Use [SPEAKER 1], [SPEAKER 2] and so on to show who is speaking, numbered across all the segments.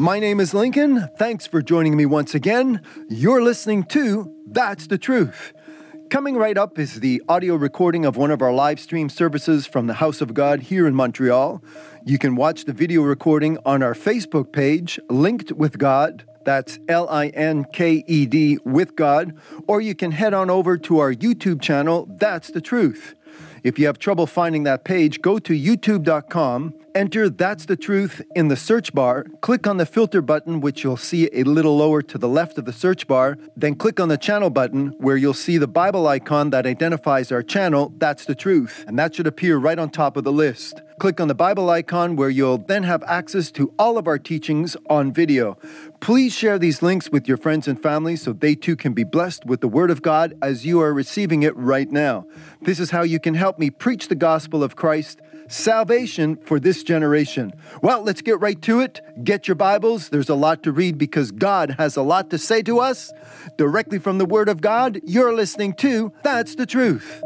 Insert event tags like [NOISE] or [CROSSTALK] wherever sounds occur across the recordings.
[SPEAKER 1] My name is Lincoln. Thanks for joining me once again. You're listening to That's the Truth. Coming right up is the audio recording of one of our live stream services from the House of God here in Montreal. You can watch the video recording on our Facebook page, Linked with God. That's L I N K E D with God. Or you can head on over to our YouTube channel, That's the Truth. If you have trouble finding that page, go to youtube.com, enter That's the Truth in the search bar, click on the filter button, which you'll see a little lower to the left of the search bar, then click on the channel button, where you'll see the Bible icon that identifies our channel, That's the Truth, and that should appear right on top of the list. Click on the Bible icon where you'll then have access to all of our teachings on video. Please share these links with your friends and family so they too can be blessed with the Word of God as you are receiving it right now. This is how you can help me preach the gospel of Christ, salvation for this generation. Well, let's get right to it. Get your Bibles. There's a lot to read because God has a lot to say to us. Directly from the Word of God, you're listening to That's the Truth.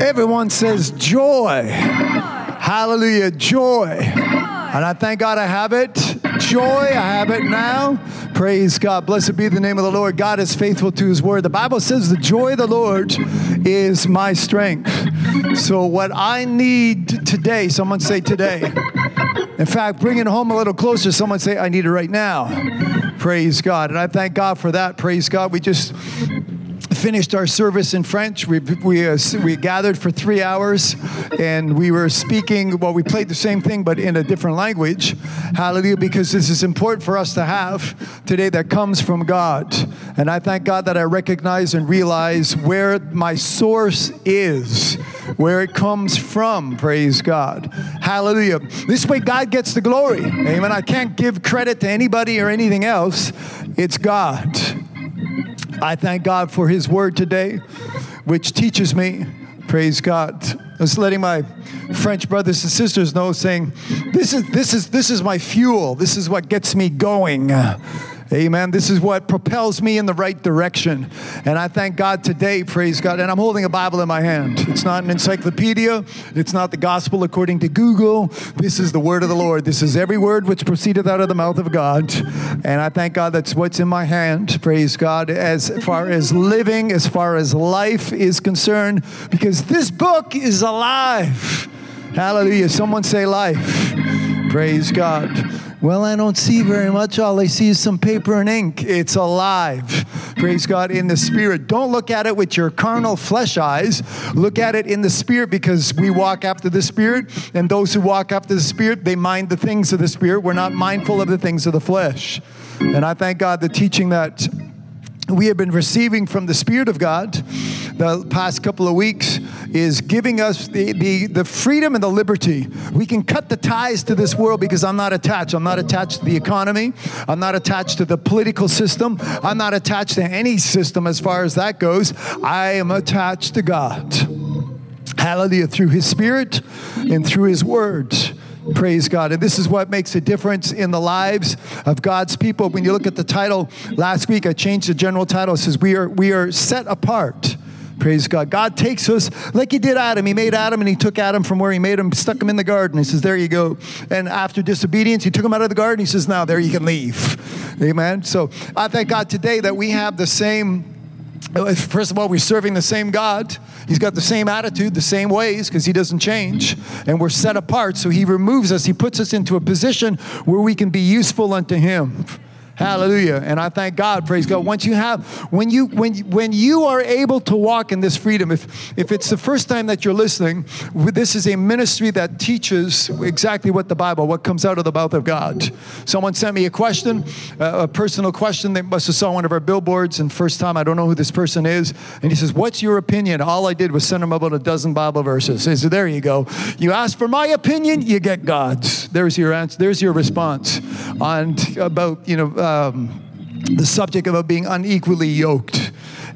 [SPEAKER 2] Everyone says joy. Hallelujah, joy. And I thank God I have it. Joy, I have it now. Praise God. Blessed be the name of the Lord. God is faithful to his word. The Bible says the joy of the Lord is my strength. So, what I need today, someone say today. In fact, bring it home a little closer. Someone say, I need it right now. Praise God. And I thank God for that. Praise God. We just finished our service in French. We, we, uh, we gathered for three hours and we were speaking, well, we played the same thing but in a different language. Hallelujah, because this is important for us to have today that comes from God. And I thank God that I recognize and realize where my source is, where it comes from. Praise God. Hallelujah. This way, God gets the glory. Amen. I can't give credit to anybody or anything else, it's God. I thank God for His word today, which teaches me, praise God. I was letting my French brothers and sisters know, saying, This is, this is, this is my fuel, this is what gets me going. Amen. This is what propels me in the right direction. And I thank God today, praise God. And I'm holding a Bible in my hand. It's not an encyclopedia, it's not the gospel according to Google. This is the word of the Lord. This is every word which proceedeth out of the mouth of God. And I thank God that's what's in my hand, praise God, as far as living, as far as life is concerned, because this book is alive. Hallelujah. Someone say life. Praise God. Well, I don't see very much. All I see is some paper and ink. It's alive. Praise God in the spirit. Don't look at it with your carnal flesh eyes. Look at it in the spirit because we walk after the spirit, and those who walk after the spirit, they mind the things of the spirit. We're not mindful of the things of the flesh. And I thank God the teaching that we have been receiving from the Spirit of God the past couple of weeks is giving us the, the, the, freedom and the liberty. We can cut the ties to this world because I'm not attached. I'm not attached to the economy. I'm not attached to the political system. I'm not attached to any system as far as that goes. I am attached to God. Hallelujah. Through His Spirit and through His Word. Praise God. And this is what makes a difference in the lives of God's people. When you look at the title last week, I changed the general title. It says, We are, we are set apart. Praise God. God takes us like He did Adam. He made Adam and He took Adam from where He made him, stuck him in the garden. He says, There you go. And after disobedience, He took him out of the garden. He says, Now there you can leave. Amen. So I thank God today that we have the same First of all, we're serving the same God. He's got the same attitude, the same ways, because He doesn't change. And we're set apart. So He removes us, He puts us into a position where we can be useful unto Him. Hallelujah. And I thank God, praise God. Once you have, when you when when you are able to walk in this freedom, if if it's the first time that you're listening, this is a ministry that teaches exactly what the Bible, what comes out of the mouth of God. Someone sent me a question, uh, a personal question. They must have saw one of our billboards, and first time I don't know who this person is, and he says, "What's your opinion?" All I did was send him about a dozen Bible verses. I said, "There you go. You ask for my opinion, you get God's. There's your answer. There's your response on about you know." Um, the subject about being unequally yoked.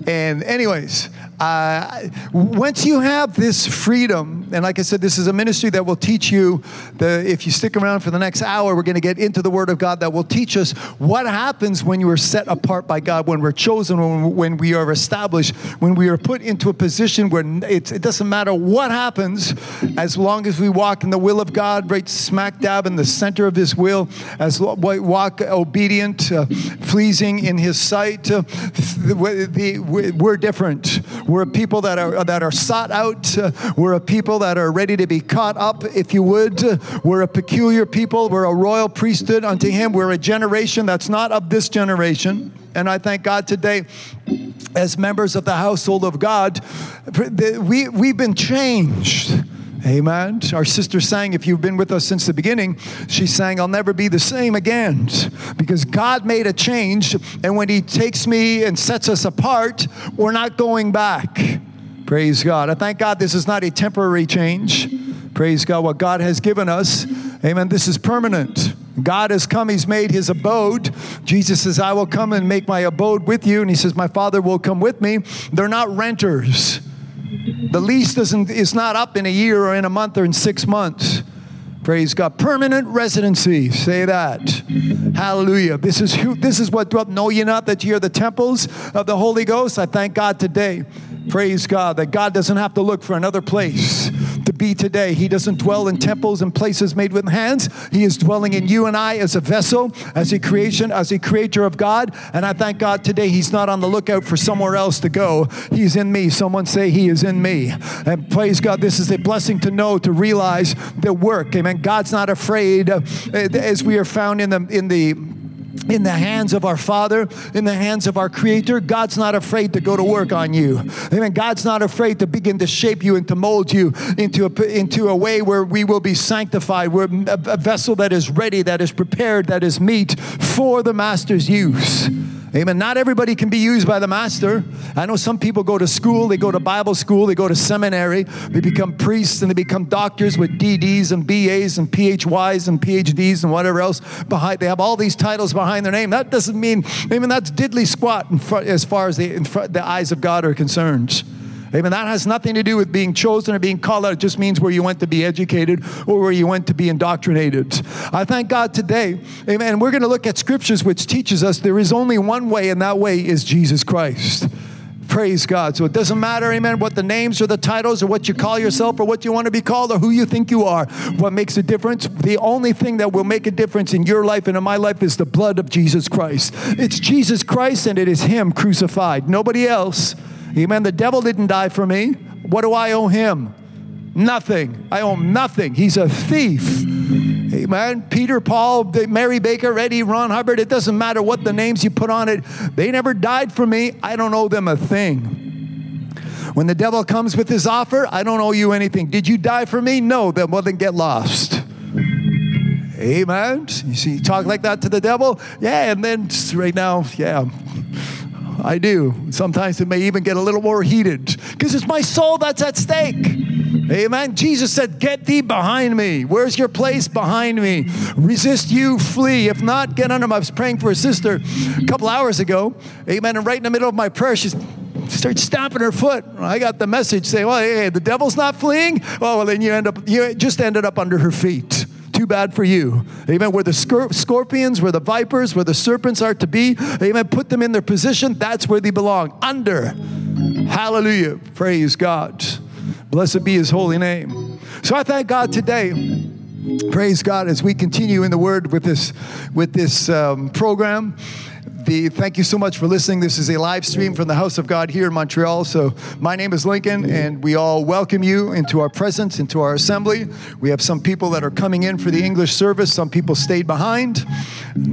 [SPEAKER 2] And, anyways, uh, once you have this freedom, and like I said, this is a ministry that will teach you. The if you stick around for the next hour, we're going to get into the Word of God that will teach us what happens when you are set apart by God, when we're chosen, when, we are established, when we are put into a position where it, it doesn't matter what happens, as long as we walk in the will of God, right smack dab in the center of His will, as we walk obedient, uh, pleasing in His sight. Uh, we're different. We're a people that are that are sought out. We're a people that are ready to be caught up, if you would. we're a peculiar people. We're a royal priesthood unto Him. We're a generation that's not of this generation. And I thank God today, as members of the household of God, we, we've been changed. Amen. Our sister sang, if you've been with us since the beginning, she sang, I'll never be the same again. Because God made a change, and when He takes me and sets us apart, we're not going back. Praise God. I thank God this is not a temporary change. Praise God. What God has given us, amen, this is permanent. God has come, He's made His abode. Jesus says, I will come and make my abode with you. And He says, My Father will come with me. They're not renters. The lease doesn't, is not up in a year or in a month or in six months. Praise God. Permanent residency. Say that. Hallelujah. This is who, this is what dwelt. know you not that you're the temples of the Holy Ghost. I thank God today. Praise God that God doesn't have to look for another place to be today. He doesn't dwell in temples and places made with hands. He is dwelling in you and I as a vessel, as a creation, as a creator of God. And I thank God today He's not on the lookout for somewhere else to go. He's in me. Someone say He is in me. And praise God, this is a blessing to know, to realize the work. Amen. God's not afraid, uh, as we are found in the in the in the hands of our Father, in the hands of our Creator. God's not afraid to go to work on you. Amen. God's not afraid to begin to shape you and to mold you into a, into a way where we will be sanctified. We're a, a vessel that is ready, that is prepared, that is meet for the Master's use. Amen. Not everybody can be used by the master. I know some people go to school, they go to Bible school, they go to seminary, they become priests and they become doctors with DDs and BAs and PHYs and PhDs and whatever else behind. They have all these titles behind their name. That doesn't mean, I mean, that's diddly squat front, as far as the, front, the eyes of God are concerned. Amen. That has nothing to do with being chosen or being called out. It just means where you went to be educated or where you went to be indoctrinated. I thank God today. Amen. We're going to look at scriptures which teaches us there is only one way, and that way is Jesus Christ. Praise God. So it doesn't matter, amen, what the names or the titles or what you call yourself or what you want to be called or who you think you are. What makes a difference? The only thing that will make a difference in your life and in my life is the blood of Jesus Christ. It's Jesus Christ and it is Him crucified, nobody else. Amen. The devil didn't die for me. What do I owe him? Nothing. I owe him nothing. He's a thief. Amen. Peter, Paul, Mary Baker, Eddy, Ron Hubbard, it doesn't matter what the names you put on it. They never died for me. I don't owe them a thing. When the devil comes with his offer, I don't owe you anything. Did you die for me? No, then well then get lost. Amen. You see, you talk like that to the devil? Yeah, and then right now, yeah, I do. Sometimes it may even get a little more heated because it's my soul that's at stake. Amen. Jesus said, Get thee behind me. Where's your place? Behind me. Resist you, flee. If not, get under. I was praying for a sister a couple hours ago. Amen. And right in the middle of my prayer, she's starts stamping her foot. I got the message saying, Well, hey, the devil's not fleeing. Oh, well, then you end up, you just ended up under her feet too bad for you. Amen. Where the scorpions, where the vipers, where the serpents are to be, amen. Put them in their position. That's where they belong. Under. Hallelujah. Praise God. Blessed be his holy name. So I thank God today. Praise God as we continue in the word with this with this um, program the, thank you so much for listening. This is a live stream from the House of God here in Montreal. So, my name is Lincoln, and we all welcome you into our presence, into our assembly. We have some people that are coming in for the English service, some people stayed behind,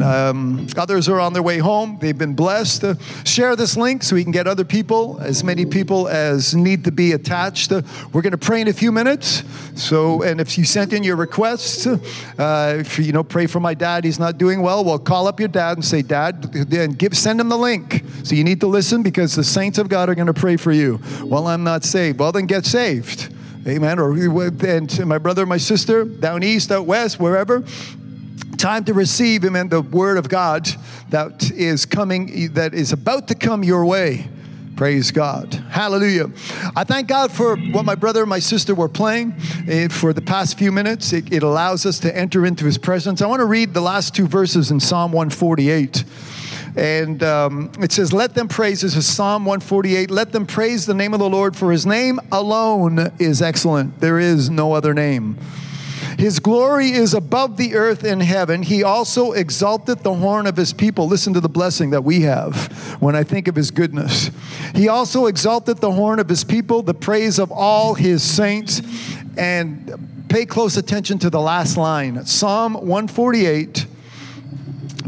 [SPEAKER 2] um, others are on their way home. They've been blessed. Uh, share this link so we can get other people, as many people as need to be attached. Uh, we're going to pray in a few minutes. So, and if you sent in your requests, uh, if you know, pray for my dad, he's not doing well, well, call up your dad and say, Dad, and give send them the link. So you need to listen because the saints of God are going to pray for you. Well, I'm not saved. Well, then get saved. Amen. Or and my brother, my sister, down east, out west, wherever. Time to receive, amen, the word of God that is coming, that is about to come your way. Praise God. Hallelujah. I thank God for what my brother and my sister were playing eh, for the past few minutes. It, it allows us to enter into his presence. I want to read the last two verses in Psalm 148. And um, it says, Let them praise, this is Psalm 148, let them praise the name of the Lord, for his name alone is excellent. There is no other name. His glory is above the earth and heaven. He also exalteth the horn of his people. Listen to the blessing that we have when I think of his goodness. He also exalteth the horn of his people, the praise of all his saints. And pay close attention to the last line Psalm 148,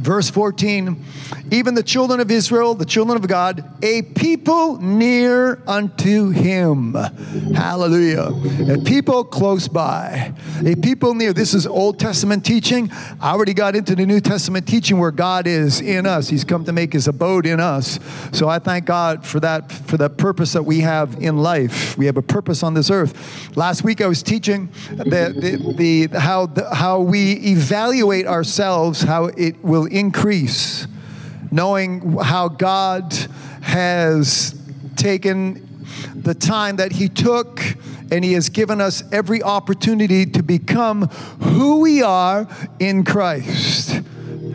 [SPEAKER 2] verse 14 even the children of Israel, the children of God, a people near unto him. Hallelujah. A people close by. A people near. This is Old Testament teaching. I already got into the New Testament teaching where God is in us. He's come to make his abode in us. So I thank God for that for the purpose that we have in life. We have a purpose on this earth. Last week I was teaching the, the, the how the, how we evaluate ourselves, how it will increase knowing how God has taken the time that He took and He has given us every opportunity to become who we are in Christ.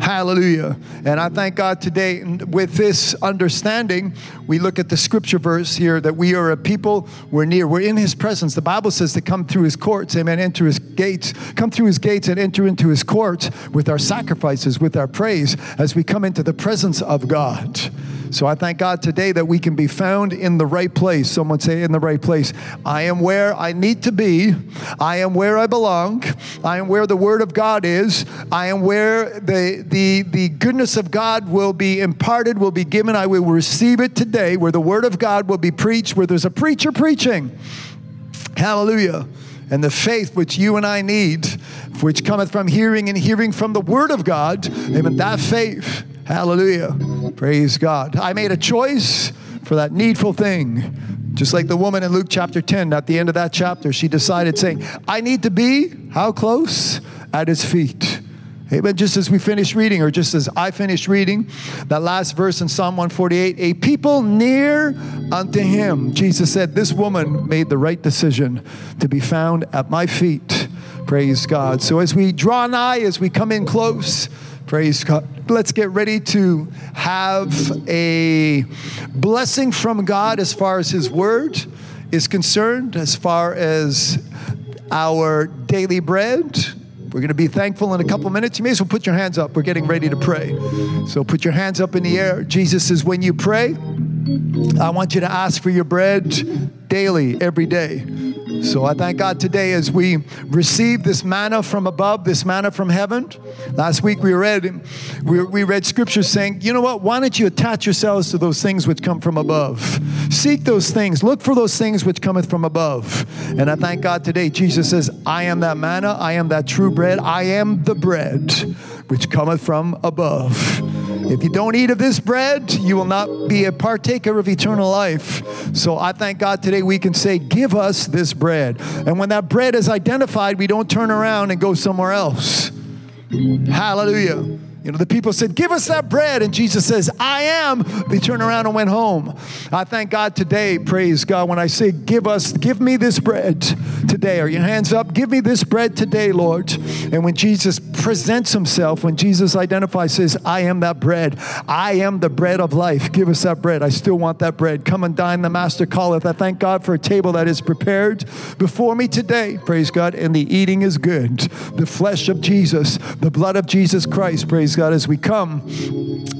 [SPEAKER 2] Hallelujah. And I thank God today with this understanding, we look at the scripture verse here that we are a people, we're near, we're in his presence. The Bible says to come through his courts, amen, enter his gates, come through his gates and enter into his courts with our sacrifices, with our praise as we come into the presence of God. So I thank God today that we can be found in the right place. Someone say, in the right place. I am where I need to be. I am where I belong. I am where the Word of God is. I am where the, the, the goodness of God will be imparted, will be given. I will receive it today, where the Word of God will be preached, where there's a preacher preaching. Hallelujah. And the faith which you and I need, which cometh from hearing and hearing from the Word of God, amen, that faith Hallelujah. Praise God. I made a choice for that needful thing. Just like the woman in Luke chapter 10, at the end of that chapter, she decided, saying, I need to be, how close? At his feet. Amen. Just as we finished reading, or just as I finished reading, that last verse in Psalm 148 a people near unto him. Jesus said, This woman made the right decision to be found at my feet. Praise God. So as we draw nigh, as we come in close, Praise God. Let's get ready to have a blessing from God as far as His Word is concerned, as far as our daily bread. We're going to be thankful in a couple minutes. You may as well put your hands up. We're getting ready to pray. So put your hands up in the air. Jesus says, when you pray, I want you to ask for your bread daily, every day. So I thank God today as we receive this manna from above, this manna from heaven. Last week we read we, we read scripture saying, you know what? Why don't you attach yourselves to those things which come from above? Seek those things. Look for those things which cometh from above. And I thank God today. Jesus says, I am that manna. I am that true bread. I am the bread which cometh from above. If you don't eat of this bread, you will not be a partaker of eternal life. So I thank God today we can say, Give us this bread. And when that bread is identified, we don't turn around and go somewhere else. Hallelujah. You know, the people said, Give us that bread. And Jesus says, I am. They turned around and went home. I thank God today, praise God, when I say, Give us, give me this bread today. Are your hands up? Give me this bread today, Lord. And when Jesus presents himself, when Jesus identifies, says, I am that bread. I am the bread of life. Give us that bread. I still want that bread. Come and dine, the Master calleth. I thank God for a table that is prepared before me today, praise God. And the eating is good. The flesh of Jesus, the blood of Jesus Christ, praise praise God, as we come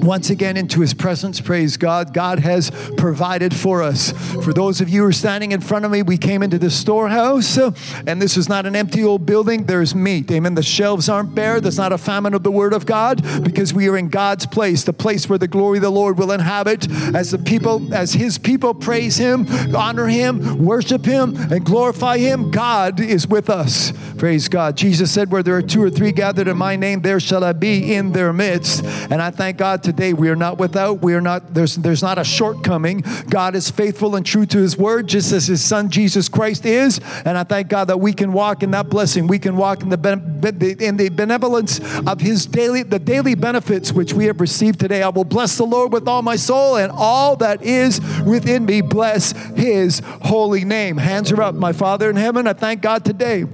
[SPEAKER 2] once again into his presence, praise God, God has provided for us. For those of you who are standing in front of me, we came into the storehouse, and this is not an empty old building. There's meat. Amen. The shelves aren't bare. There's not a famine of the word of God because we are in God's place, the place where the glory of the Lord will inhabit as the people, as his people praise him, honor him, worship him, and glorify him. God is with us. Praise God. Jesus said, Where there are two or three gathered in my name, there shall I be in their midst. And I thank God today we are not without, we are not, there's, there's not a shortcoming. God is faithful and true to his word, just as his son Jesus Christ is. And I thank God that we can walk in that blessing. We can walk in the, in the benevolence of his daily, the daily benefits which we have received today. I will bless the Lord with all my soul and all that is within me. Bless his holy name. Hands are up, my Father in heaven. I thank God today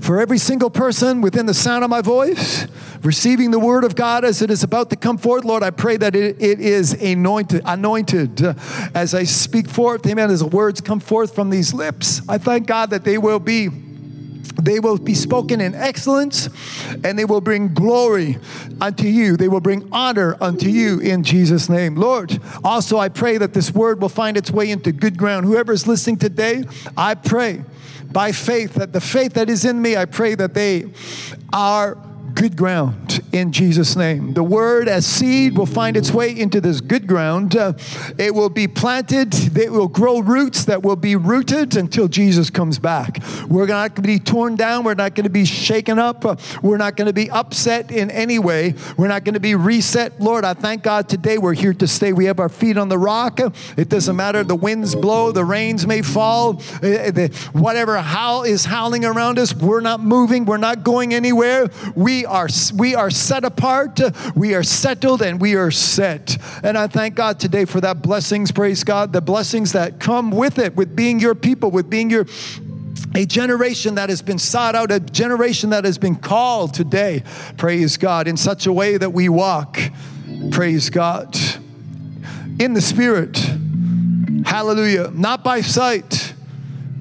[SPEAKER 2] for every single person within the sound of my voice, receiving the word of God as it is about to come forth, Lord, I pray that it, it is anointed, anointed uh, as I speak forth, amen, as the words come forth from these lips. I thank God that they will be they will be spoken in excellence and they will bring glory unto you. They will bring honor unto you in Jesus' name. Lord, also I pray that this word will find its way into good ground. Whoever is listening today, I pray by faith, that the faith that is in me, I pray that they are good ground in Jesus' name. The word as seed will find its way into this good ground. Uh, it will be planted, it will grow roots that will be rooted until Jesus comes back. We're not going to be torn down, we're not going to be shaken up, uh, we're not going to be upset in any way, we're not going to be reset. Lord, I thank God today we're here to stay. We have our feet on the rock. It doesn't matter, the winds blow, the rains may fall, uh, whatever howl is howling around us, we're not moving, we're not going anywhere. We are we are set apart, we are settled, and we are set. And I thank God today for that blessings, praise God, the blessings that come with it, with being your people, with being your a generation that has been sought out, a generation that has been called today, praise God, in such a way that we walk, praise God, in the Spirit. Hallelujah. Not by sight,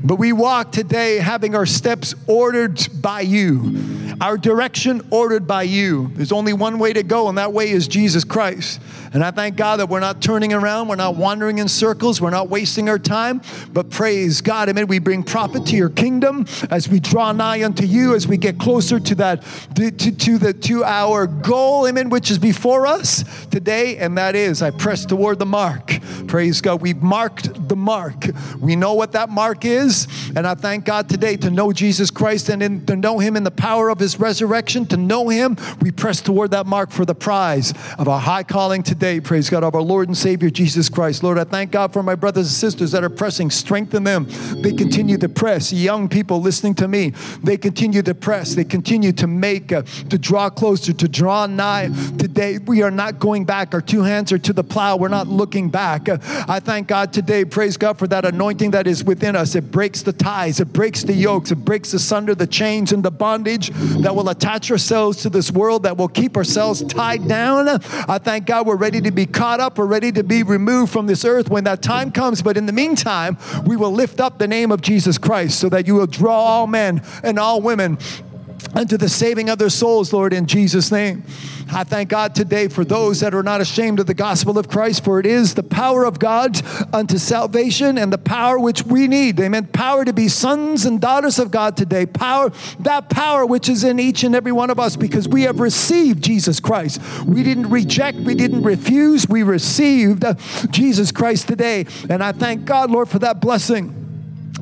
[SPEAKER 2] but we walk today having our steps ordered by you our direction ordered by you. There's only one way to go, and that way is Jesus Christ. And I thank God that we're not turning around, we're not wandering in circles, we're not wasting our time, but praise God. Amen. We bring profit to your kingdom as we draw nigh unto you, as we get closer to that, to, to the to our goal, amen, which is before us today, and that is I press toward the mark. Praise God. We've marked the mark. We know what that mark is, and I thank God today to know Jesus Christ and in, to know Him in the power of His resurrection, to know Him. We press toward that mark for the prize of our high calling today. Praise God of our Lord and Savior Jesus Christ. Lord, I thank God for my brothers and sisters that are pressing. Strengthen them. They continue to press. Young people listening to me, they continue to press. They continue to make, uh, to draw closer, to draw nigh. Today, we are not going back. Our two hands are to the plow. We're not looking back. Uh, I thank God today. Praise God for that anointing that is within us. It breaks the ties, it breaks the yokes, it breaks asunder the chains and the bondage that will attach ourselves to this world, that will keep ourselves tied down. I thank God we're ready to be caught up, we're ready to be removed from this earth when that time comes. But in the meantime, we will lift up the name of Jesus Christ so that you will draw all men and all women unto the saving of their souls, Lord, in Jesus' name. I thank God today for those that are not ashamed of the gospel of Christ, for it is the power of God unto salvation and the power which we need. Amen. Power to be sons and daughters of God today. Power, that power which is in each and every one of us because we have received Jesus Christ. We didn't reject, we didn't refuse, we received Jesus Christ today. And I thank God, Lord, for that blessing.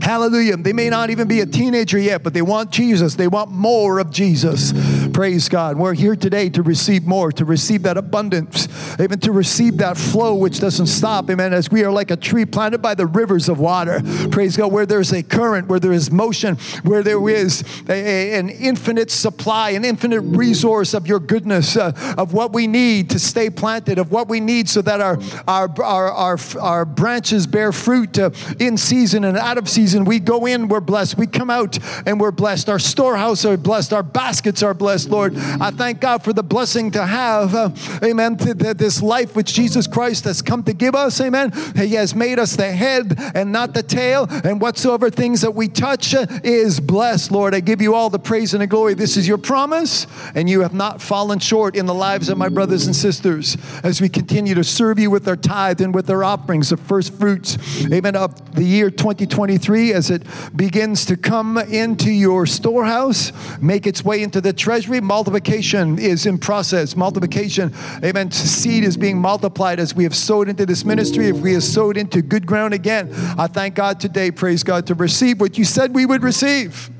[SPEAKER 2] Hallelujah. They may not even be a teenager yet, but they want Jesus. They want more of Jesus. Praise God. We're here today to receive more, to receive that abundance, even to receive that flow which doesn't stop. Amen. As we are like a tree planted by the rivers of water. Praise God. Where there's a current, where there is motion, where there is a, a, an infinite supply, an infinite resource of your goodness, uh, of what we need to stay planted, of what we need so that our, our, our, our, our branches bear fruit uh, in season and out of season season. We go in, we're blessed. We come out and we're blessed. Our storehouse are blessed. Our baskets are blessed, Lord. I thank God for the blessing to have, uh, amen, to this life which Jesus Christ has come to give us, amen. He has made us the head and not the tail, and whatsoever things that we touch uh, is blessed, Lord. I give you all the praise and the glory. This is your promise, and you have not fallen short in the lives of my brothers and sisters as we continue to serve you with our tithe and with our offerings of first fruits, amen, of the year 2023 as it begins to come into your storehouse, make its way into the treasury. Multiplication is in process. Multiplication, amen. Seed is being multiplied as we have sowed into this ministry. If we have sowed into good ground again, I thank God today, praise God, to receive what you said we would receive.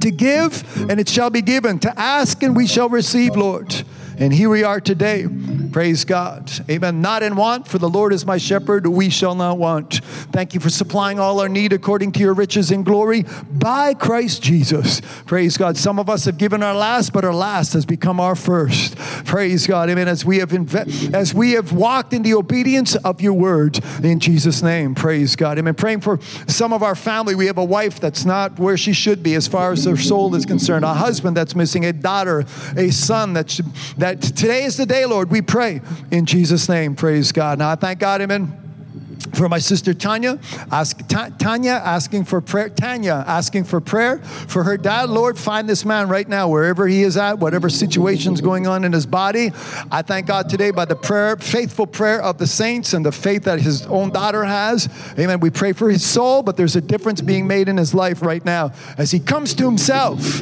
[SPEAKER 2] to give, and it shall be given, to ask, and we shall receive, Lord. And here we are today. Praise God. Amen. Not in want, for the Lord is my shepherd, we shall not want. Thank you for supplying all our need according to your riches and glory by Christ Jesus. Praise God. Some of us have given our last, but our last has become our first. Praise God. Amen. As we have inve- as we have walked in the obedience of your word in Jesus' name. Praise God. Amen. Praying for some of our family. We have a wife that's not where she should be as far as her soul is concerned, a husband that's missing, a daughter, a son that should, that today is the day, Lord. We pray pray in Jesus' name. Praise God. Now I thank God, amen for my sister Tanya, ask, Tanya asking for prayer. Tanya asking for prayer for her dad. Lord, find this man right now, wherever he is at, whatever situation's going on in his body. I thank God today by the prayer, faithful prayer of the saints and the faith that his own daughter has. Amen. We pray for his soul, but there's a difference being made in his life right now as he comes to himself.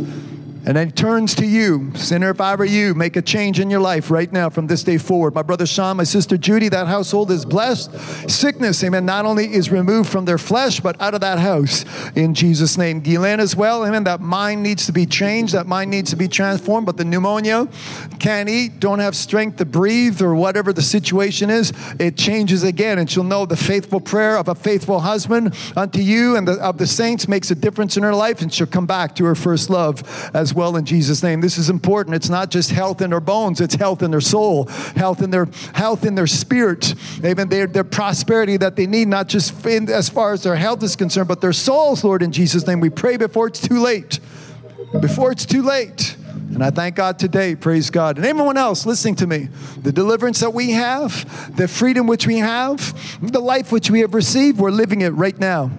[SPEAKER 2] And then turns to you. Sinner, if I were you, make a change in your life right now from this day forward. My brother Sean, my sister Judy, that household is blessed. Sickness, amen, not only is removed from their flesh, but out of that house in Jesus' name. Guylaine as well, amen. That mind needs to be changed, that mind needs to be transformed, but the pneumonia can't eat, don't have strength to breathe, or whatever the situation is, it changes again. And she'll know the faithful prayer of a faithful husband unto you and the, of the saints makes a difference in her life, and she'll come back to her first love as well in Jesus' name. This is important. It's not just health in their bones, it's health in their soul, health in their health in their spirit, even their, their prosperity that they need, not just in, as far as their health is concerned, but their souls, Lord, in Jesus' name. We pray before it's too late. Before it's too late. And I thank God today, praise God. And anyone else listening to me, the deliverance that we have, the freedom which we have, the life which we have received, we're living it right now.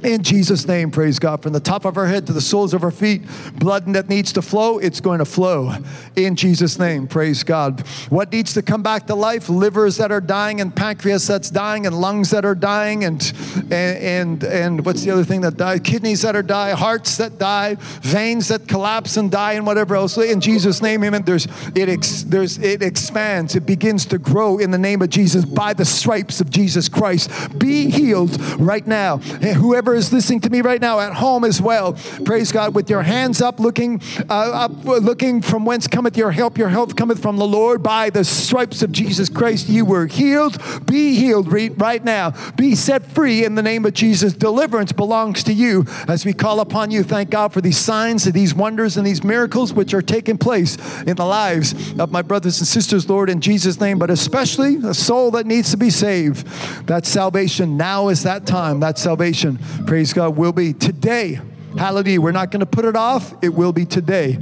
[SPEAKER 2] In Jesus' name, praise God. From the top of our head to the soles of our feet, blood that needs to flow, it's going to flow. In Jesus' name, praise God. What needs to come back to life? Livers that are dying, and pancreas that's dying, and lungs that are dying, and and and, and what's the other thing that dies? Kidneys that are die, hearts that die, veins that collapse and die, and whatever else. In Jesus' name, amen. There's it ex, there's it expands. It begins to grow in the name of Jesus by the stripes of Jesus Christ. Be healed right now. Whoever whoever is listening to me right now at home as well, praise God, with your hands up, looking uh, up, looking from whence cometh your help. Your help cometh from the Lord. By the stripes of Jesus Christ, you were healed. Be healed right now. Be set free in the name of Jesus. Deliverance belongs to you as we call upon you. Thank God for these signs and these wonders and these miracles which are taking place in the lives of my brothers and sisters, Lord, in Jesus' name, but especially a soul that needs to be saved. That salvation now is that time. That salvation praise God, will be today. Hallelujah. We're not going to put it off. It will be today.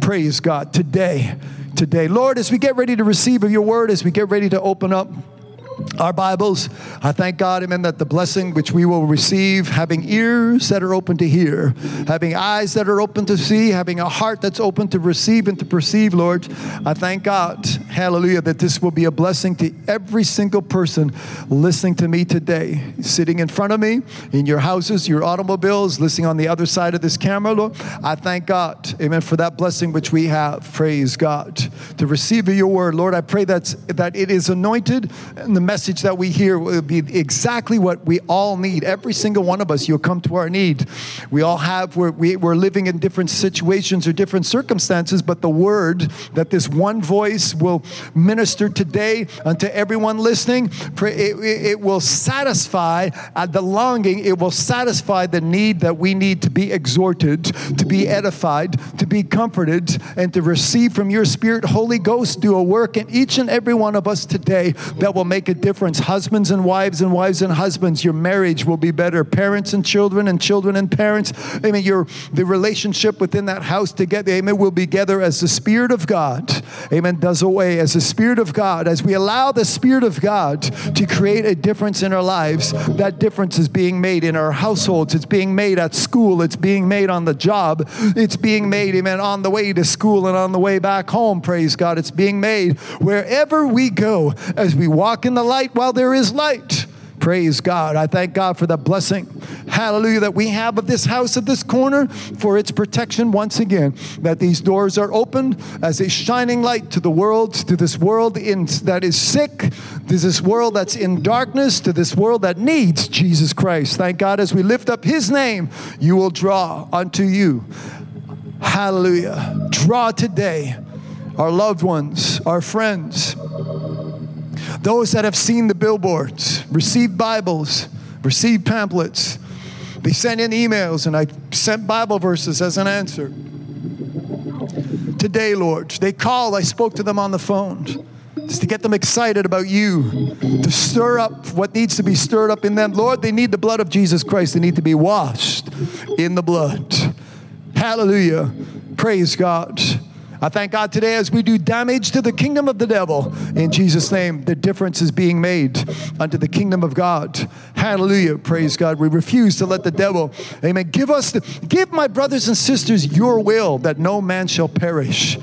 [SPEAKER 2] Praise God. Today. Today. Lord, as we get ready to receive of your word, as we get ready to open up our Bibles. I thank God, amen, that the blessing which we will receive, having ears that are open to hear, having eyes that are open to see, having a heart that's open to receive and to perceive, Lord. I thank God, hallelujah, that this will be a blessing to every single person listening to me today, sitting in front of me, in your houses, your automobiles, listening on the other side of this camera, Lord. I thank God, amen, for that blessing which we have. Praise God. To receive your word, Lord, I pray that's, that it is anointed and the message that we hear will be exactly what we all need. Every single one of us, you'll come to our need. We all have, we're, we, we are living in different situations or different circumstances, but the word that this one voice will minister today unto everyone listening, it, it will satisfy the longing, it will satisfy the need that we need to be exhorted, to be edified, to be comforted, and to receive from your Spirit, Holy Ghost, do a work in each and every one of us today that will make a difference. Husbands and wives and wives and husbands, your marriage will be better. Parents and children and children and parents. Amen. Your the relationship within that house together, amen, will be together as the Spirit of God, amen, does away. As the Spirit of God, as we allow the Spirit of God to create a difference in our lives, that difference is being made in our households. It's being made at school. It's being made on the job. It's being made, amen, on the way to school and on the way back home. Praise God. It's being made wherever we go as we walk in the light while there is light. Praise God. I thank God for the blessing, hallelujah, that we have of this house at this corner for its protection once again. That these doors are open as a shining light to the world, to this world in, that is sick, to this world that's in darkness, to this world that needs Jesus Christ. Thank God as we lift up His name, you will draw unto you Hallelujah. Draw today our loved ones, our friends, those that have seen the billboards, received Bibles, received pamphlets. They sent in emails, and I sent Bible verses as an answer. Today, Lord, they called, I spoke to them on the phone just to get them excited about you, to stir up what needs to be stirred up in them. Lord, they need the blood of Jesus Christ, they need to be washed in the blood. Hallelujah. Praise God. I thank God today as we do damage to the kingdom of the devil. In Jesus' name, the difference is being made unto the kingdom of God. Hallelujah. Praise God. We refuse to let the devil, amen, give us, the, give my brothers and sisters your will that no man shall perish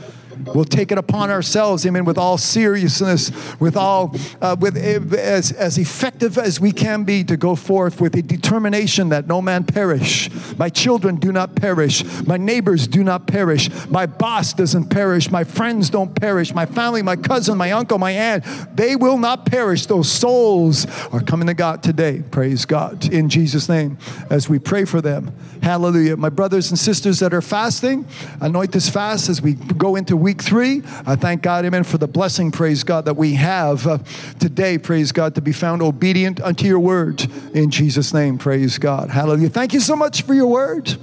[SPEAKER 2] We'll take it upon ourselves, amen, with all seriousness, with all, uh, with as, as effective as we can be to go forth with a determination that no man perish. My children do not perish. My neighbors do not perish. My boss doesn't perish. My friends don't perish. My family, my cousin, my uncle, my aunt, they will not perish. Those souls are coming to God today. Praise God. In Jesus' name, as we pray for them. Hallelujah. My brothers and sisters that are fasting, anoint this fast as we go into week three. I thank God, amen, for the blessing, praise God, that we have uh, today, praise God, to be found obedient unto your word. In Jesus' name, praise God. Hallelujah. Thank you so much for your word.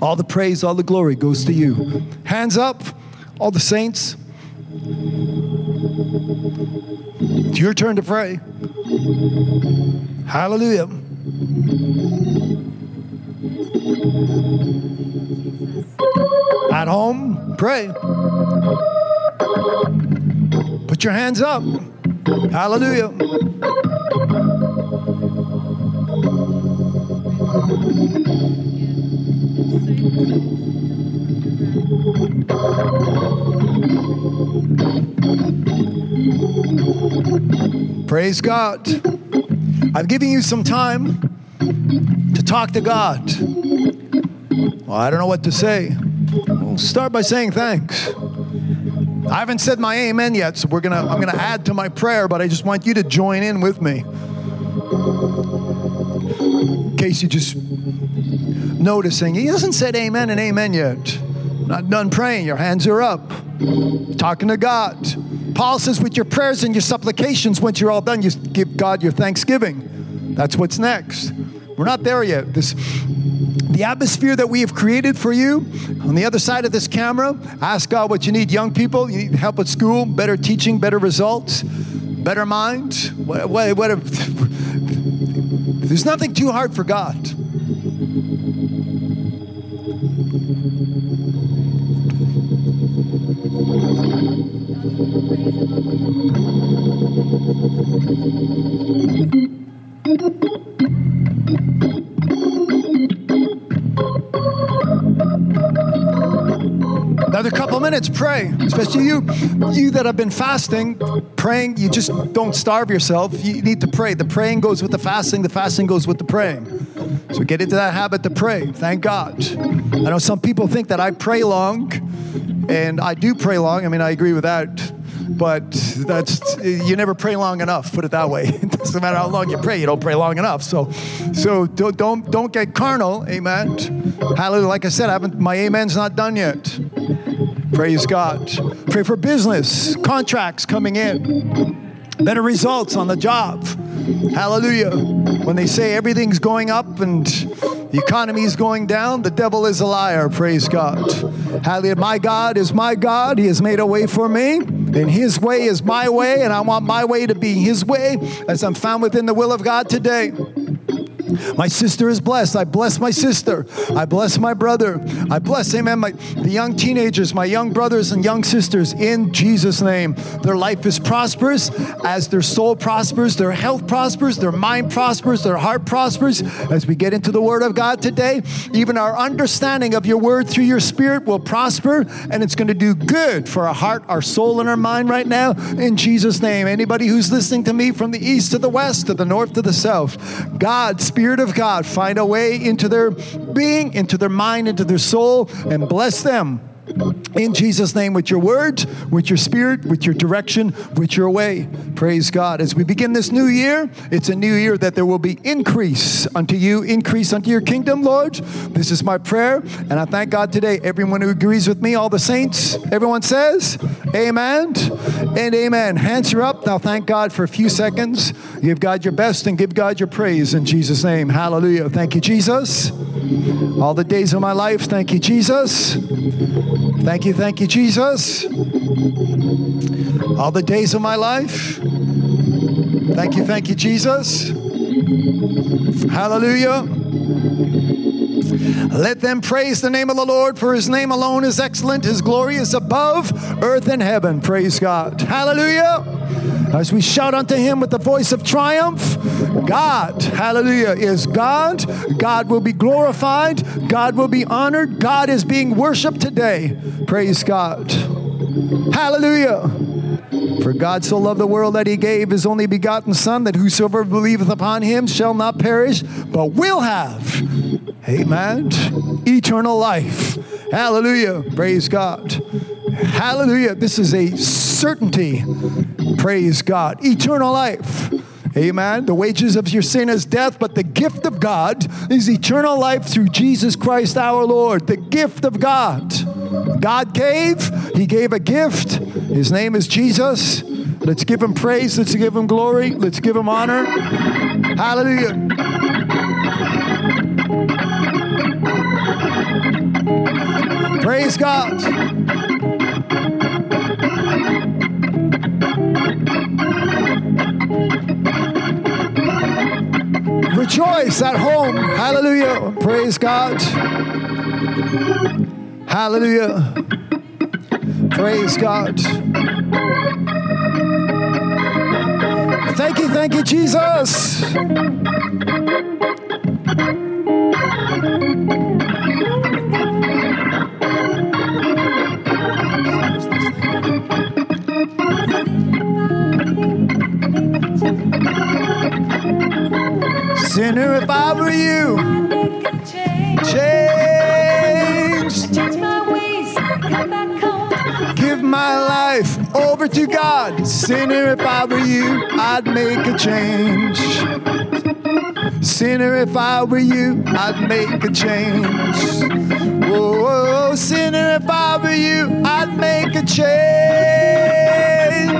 [SPEAKER 2] All the praise, all the glory goes to you. Hands up, all the saints. It's your turn to pray. Hallelujah. At home, pray. Put your hands up. Hallelujah. Praise God. I've given you some time to talk to God. Well, I don't know what to say. Start by saying thanks. I haven't said my amen yet, so we're gonna I'm gonna add to my prayer, but I just want you to join in with me. In case you just noticing, he hasn't said amen and amen yet. Not done praying, your hands are up. Talking to God. Paul says, with your prayers and your supplications, once you're all done, you give God your thanksgiving. That's what's next. We're not there yet. This the atmosphere that we have created for you on the other side of this camera. Ask God what you need. Young people, you need help at school, better teaching, better results, better mind. What, what, what there's nothing too hard for God. Minutes, pray. Especially you, you that have been fasting, praying. You just don't starve yourself. You need to pray. The praying goes with the fasting. The fasting goes with the praying. So get into that habit to pray. Thank God. I know some people think that I pray long, and I do pray long. I mean, I agree with that but that's you never pray long enough. Put it that way. [LAUGHS] It doesn't matter how long you pray, you don't pray long enough. So, so don't don't, don't get carnal. Amen. Hallelujah. Like I said, I haven't. My amen's not done yet. Praise God. Pray for business contracts coming in, better results on the job. Hallelujah. When they say everything's going up and the economy is going down, the devil is a liar. Praise God. Hallelujah. My God is my God. He has made a way for me. And his way is my way, and I want my way to be his way as I'm found within the will of God today. My sister is blessed. I bless my sister. I bless my brother. I bless, amen, my, the young teenagers, my young brothers and young sisters in Jesus' name. Their life is prosperous as their soul prospers, their health prospers, their mind prospers, their heart prospers. As we get into the Word of God today, even our understanding of your Word through your Spirit will prosper and it's going to do good for our heart, our soul, and our mind right now in Jesus' name. Anybody who's listening to me from the east to the west, to the north to the south, God, Spirit, Spirit of God find a way into their being, into their mind, into their soul, and bless them in Jesus' name with your word, with your spirit, with your direction, with your way. Praise God. As we begin this new year, it's a new year that there will be increase unto you, increase unto your kingdom, Lord. This is my prayer. And I thank God today. Everyone who agrees with me, all the saints, everyone says, Amen and amen. Hands are up. Now thank God for a few seconds. Give God your best and give God your praise in Jesus' name. Hallelujah. Thank you, Jesus. All the days of my life, thank you, Jesus. Thank you, thank you, Jesus. All the days of my life. Thank you, thank you, Jesus. Hallelujah. Let them praise the name of the Lord, for his name alone is excellent. His glory is above earth and heaven. Praise God. Hallelujah. As we shout unto him with the voice of triumph, God, hallelujah, is God. God will be glorified. God will be honored. God is being worshiped today. Praise God. Hallelujah. For God so loved the world that he gave his only begotten Son, that whosoever believeth upon him shall not perish, but will have, amen, eternal life. Hallelujah. Praise God. Hallelujah. This is a certainty. Praise God. Eternal life. Amen. The wages of your sin is death, but the gift of God is eternal life through Jesus Christ our Lord. The gift of God. God gave, He gave a gift. His name is Jesus. Let's give Him praise. Let's give Him glory. Let's give Him honor. Hallelujah. Praise God. Rejoice at home. Hallelujah. Praise God. Hallelujah. Praise God. Thank you, thank you, Jesus. Sinner, if I were you, change. Give my life over to God. Sinner, if I were you, I'd make a change. Sinner, if I were you, I'd make a change. Whoa, sinner, if I were you, I'd make a change.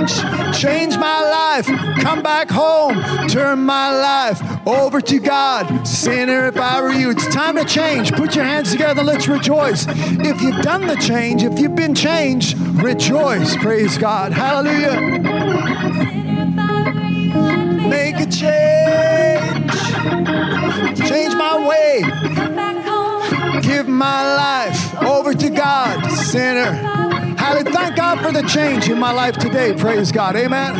[SPEAKER 2] Change my life, come back home, turn my life over to God. Sinner, if I were you, it's time to change. Put your hands together, let's rejoice. If you've done the change, if you've been changed, rejoice. Praise God. Hallelujah. Make a change. Change my way. Give my life over to God, sinner. Hallelujah. Thank God for the change in my life today. Praise God. Amen.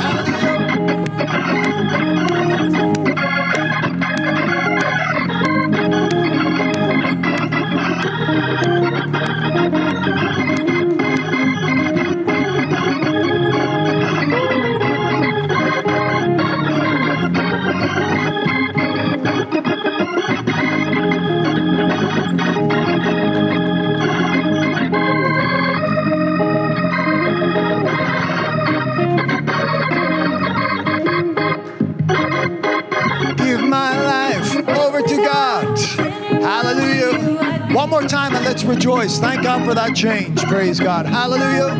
[SPEAKER 2] More time and let's rejoice. Thank God for that change. Praise God. Hallelujah.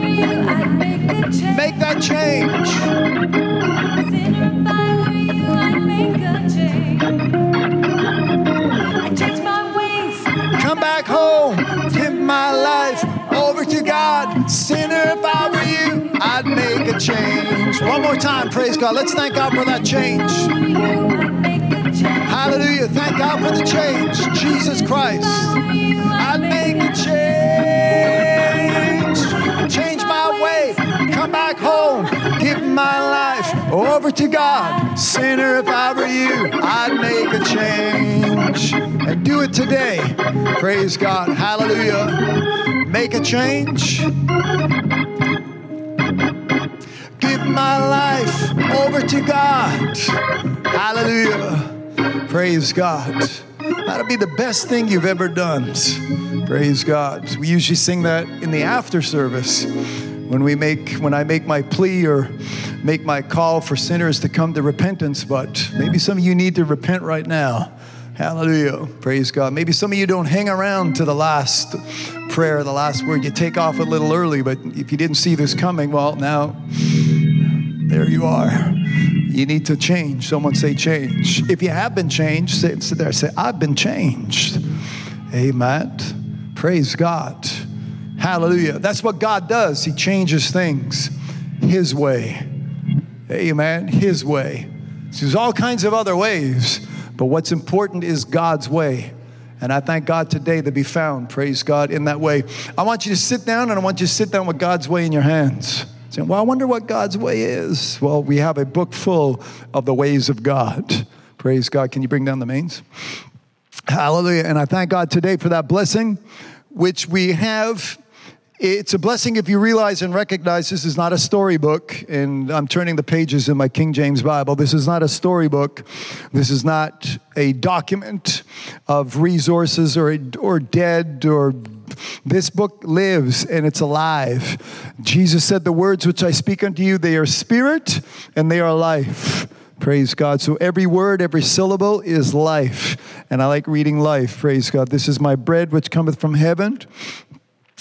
[SPEAKER 2] Make that change. Come back home. Give my life over to God. Sinner, if I were you, I'd make a change. One more time. Praise God. Let's thank God for that change. Hallelujah. Thank God for the change. Jesus Christ. I'd make a change. Change my way. Come back home. Give my life over to God. Sinner, if I were you, I'd make a change. And do it today. Praise God. Hallelujah. Make a change. Give my life over to God. Hallelujah. Praise God. That'll be the best thing you've ever done. Praise God. We usually sing that in the after service when we make when I make my plea or make my call for sinners to come to repentance, but maybe some of you need to repent right now. Hallelujah. Praise God. Maybe some of you don't hang around to the last prayer, the last word. You take off a little early, but if you didn't see this coming, well, now there you are. You need to change. Someone say change. If you have been changed, sit, sit there say, I've been changed. Amen. Praise God. Hallelujah. That's what God does. He changes things His way. Amen. His way. There's all kinds of other ways, but what's important is God's way. And I thank God today to be found, praise God, in that way. I want you to sit down and I want you to sit down with God's way in your hands. Saying, well, I wonder what God's way is. Well, we have a book full of the ways of God. Praise God. Can you bring down the mains? Hallelujah. And I thank God today for that blessing, which we have it's a blessing if you realize and recognize this is not a storybook. And I'm turning the pages in my King James Bible. This is not a storybook. This is not a document of resources or, or dead or this book lives and it's alive. Jesus said, The words which I speak unto you, they are spirit and they are life. Praise God. So every word, every syllable is life. And I like reading life. Praise God. This is my bread which cometh from heaven.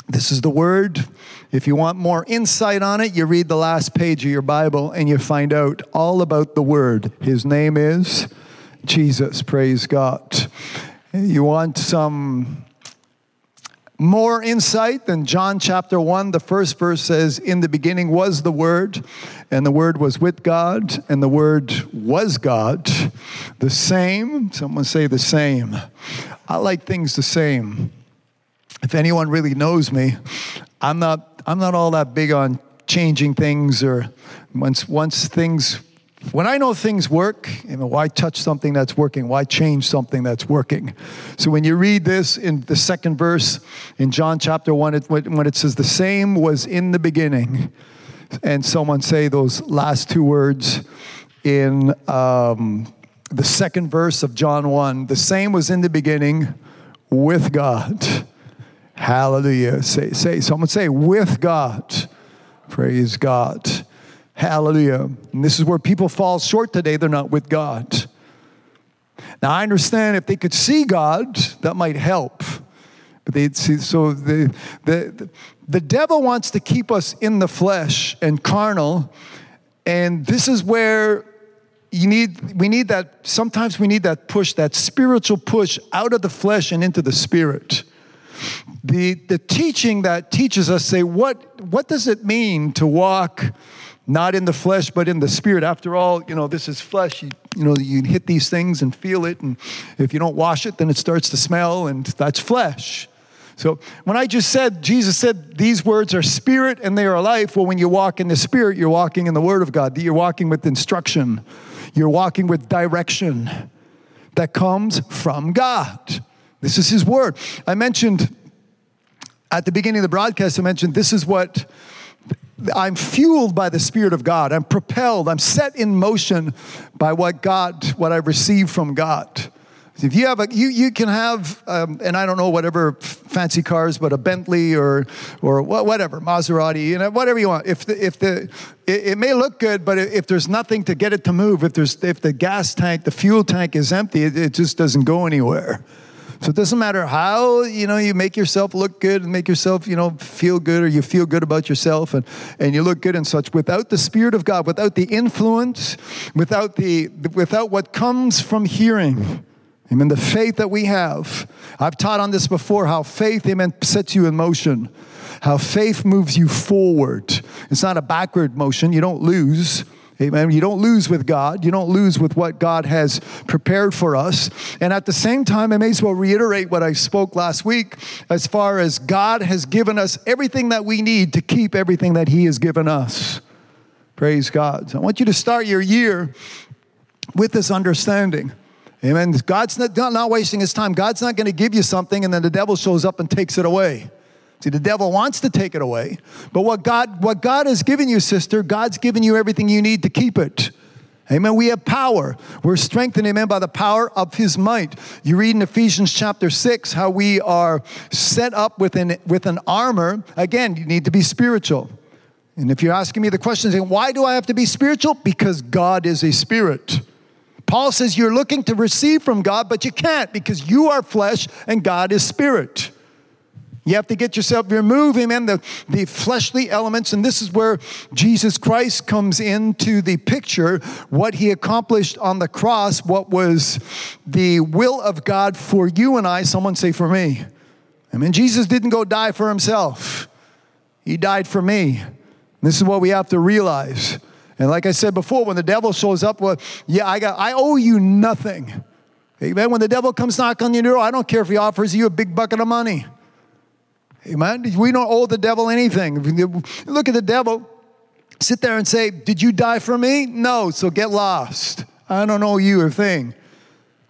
[SPEAKER 2] This is the word. If you want more insight on it, you read the last page of your Bible and you find out all about the word. His name is Jesus. Praise God. You want some more insight than John chapter 1. The first verse says, In the beginning was the Word, and the Word was with God, and the Word was God. The same, someone say the same. I like things the same if anyone really knows me, I'm not, I'm not all that big on changing things or once, once things, when I know things work, you know, why touch something that's working? Why change something that's working? So when you read this in the second verse in John chapter 1, it, when it says, the same was in the beginning, and someone say those last two words in um, the second verse of John 1, the same was in the beginning with God Hallelujah. Say, say, someone say, with God. Praise God. Hallelujah. And this is where people fall short today. They're not with God. Now, I understand if they could see God, that might help. But they'd see, so the, the, the devil wants to keep us in the flesh and carnal. And this is where you need, we need that, sometimes we need that push, that spiritual push out of the flesh and into the spirit the, the teaching that teaches us say, what, what does it mean to walk not in the flesh, but in the spirit? After all, you know, this is flesh. You, you know, you hit these things and feel it. And if you don't wash it, then it starts to smell, and that's flesh. So when I just said, Jesus said, these words are spirit and they are life, well, when you walk in the spirit, you're walking in the word of God. You're walking with instruction. You're walking with direction that comes from God. This is his word. I mentioned at the beginning of the broadcast, I mentioned this is what I'm fueled by the Spirit of God. I'm propelled, I'm set in motion by what God, what I receive from God. If you have a, you, you can have, um, and I don't know whatever fancy cars, but a Bentley or or whatever Maserati, you know, whatever you want. If the if the it, it, may look good, but if there's nothing to get it to move, if there's if the gas tank, the fuel tank is empty, it, it just doesn't go anywhere. So it doesn't matter how, you know, you make yourself look good and make yourself, you know, feel good or you feel good about yourself and, and you look good and such. Without the Spirit of God, without the influence, without the without what comes from hearing. Amen. The faith that we have. I've taught on this before how faith, amen, sets you in motion. How faith moves you forward. It's not a backward motion. You don't lose. Amen. You don't lose with God. You don't lose with what God has prepared for us. And at the same time, I may as well reiterate what I spoke last week as far as God has given us everything that we need to keep everything that He has given us. Praise God. So I want you to start your year with this understanding. Amen. God's not, not wasting his time. God's not going to give you something and then the devil shows up and takes it away. See, the devil wants to take it away, but what God, what God has given you, sister, God's given you everything you need to keep it. Amen. We have power. We're strengthened, amen, by the power of his might. You read in Ephesians chapter 6 how we are set up with an, with an armor. Again, you need to be spiritual. And if you're asking me the question, saying, why do I have to be spiritual? Because God is a spirit. Paul says you're looking to receive from God, but you can't because you are flesh and God is spirit. You have to get yourself, remove and the, the fleshly elements. And this is where Jesus Christ comes into the picture. What he accomplished on the cross, what was the will of God for you and I. Someone say, for me. I mean, Jesus didn't go die for himself, he died for me. This is what we have to realize. And like I said before, when the devil shows up, well, yeah, I got I owe you nothing. Amen. When the devil comes knock on your door, I don't care if he offers you a big bucket of money. Amen. We don't owe the devil anything. Look at the devil, sit there and say, Did you die for me? No, so get lost. I don't owe you a thing.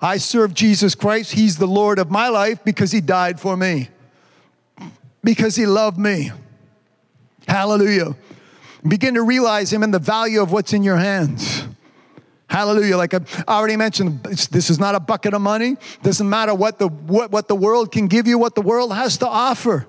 [SPEAKER 2] I serve Jesus Christ. He's the Lord of my life because he died for me, because he loved me. Hallelujah. Begin to realize him and the value of what's in your hands. Hallelujah. Like um, I already mentioned, this is not a bucket of money. Doesn't matter what the, what, what the world can give you, what the world has to offer.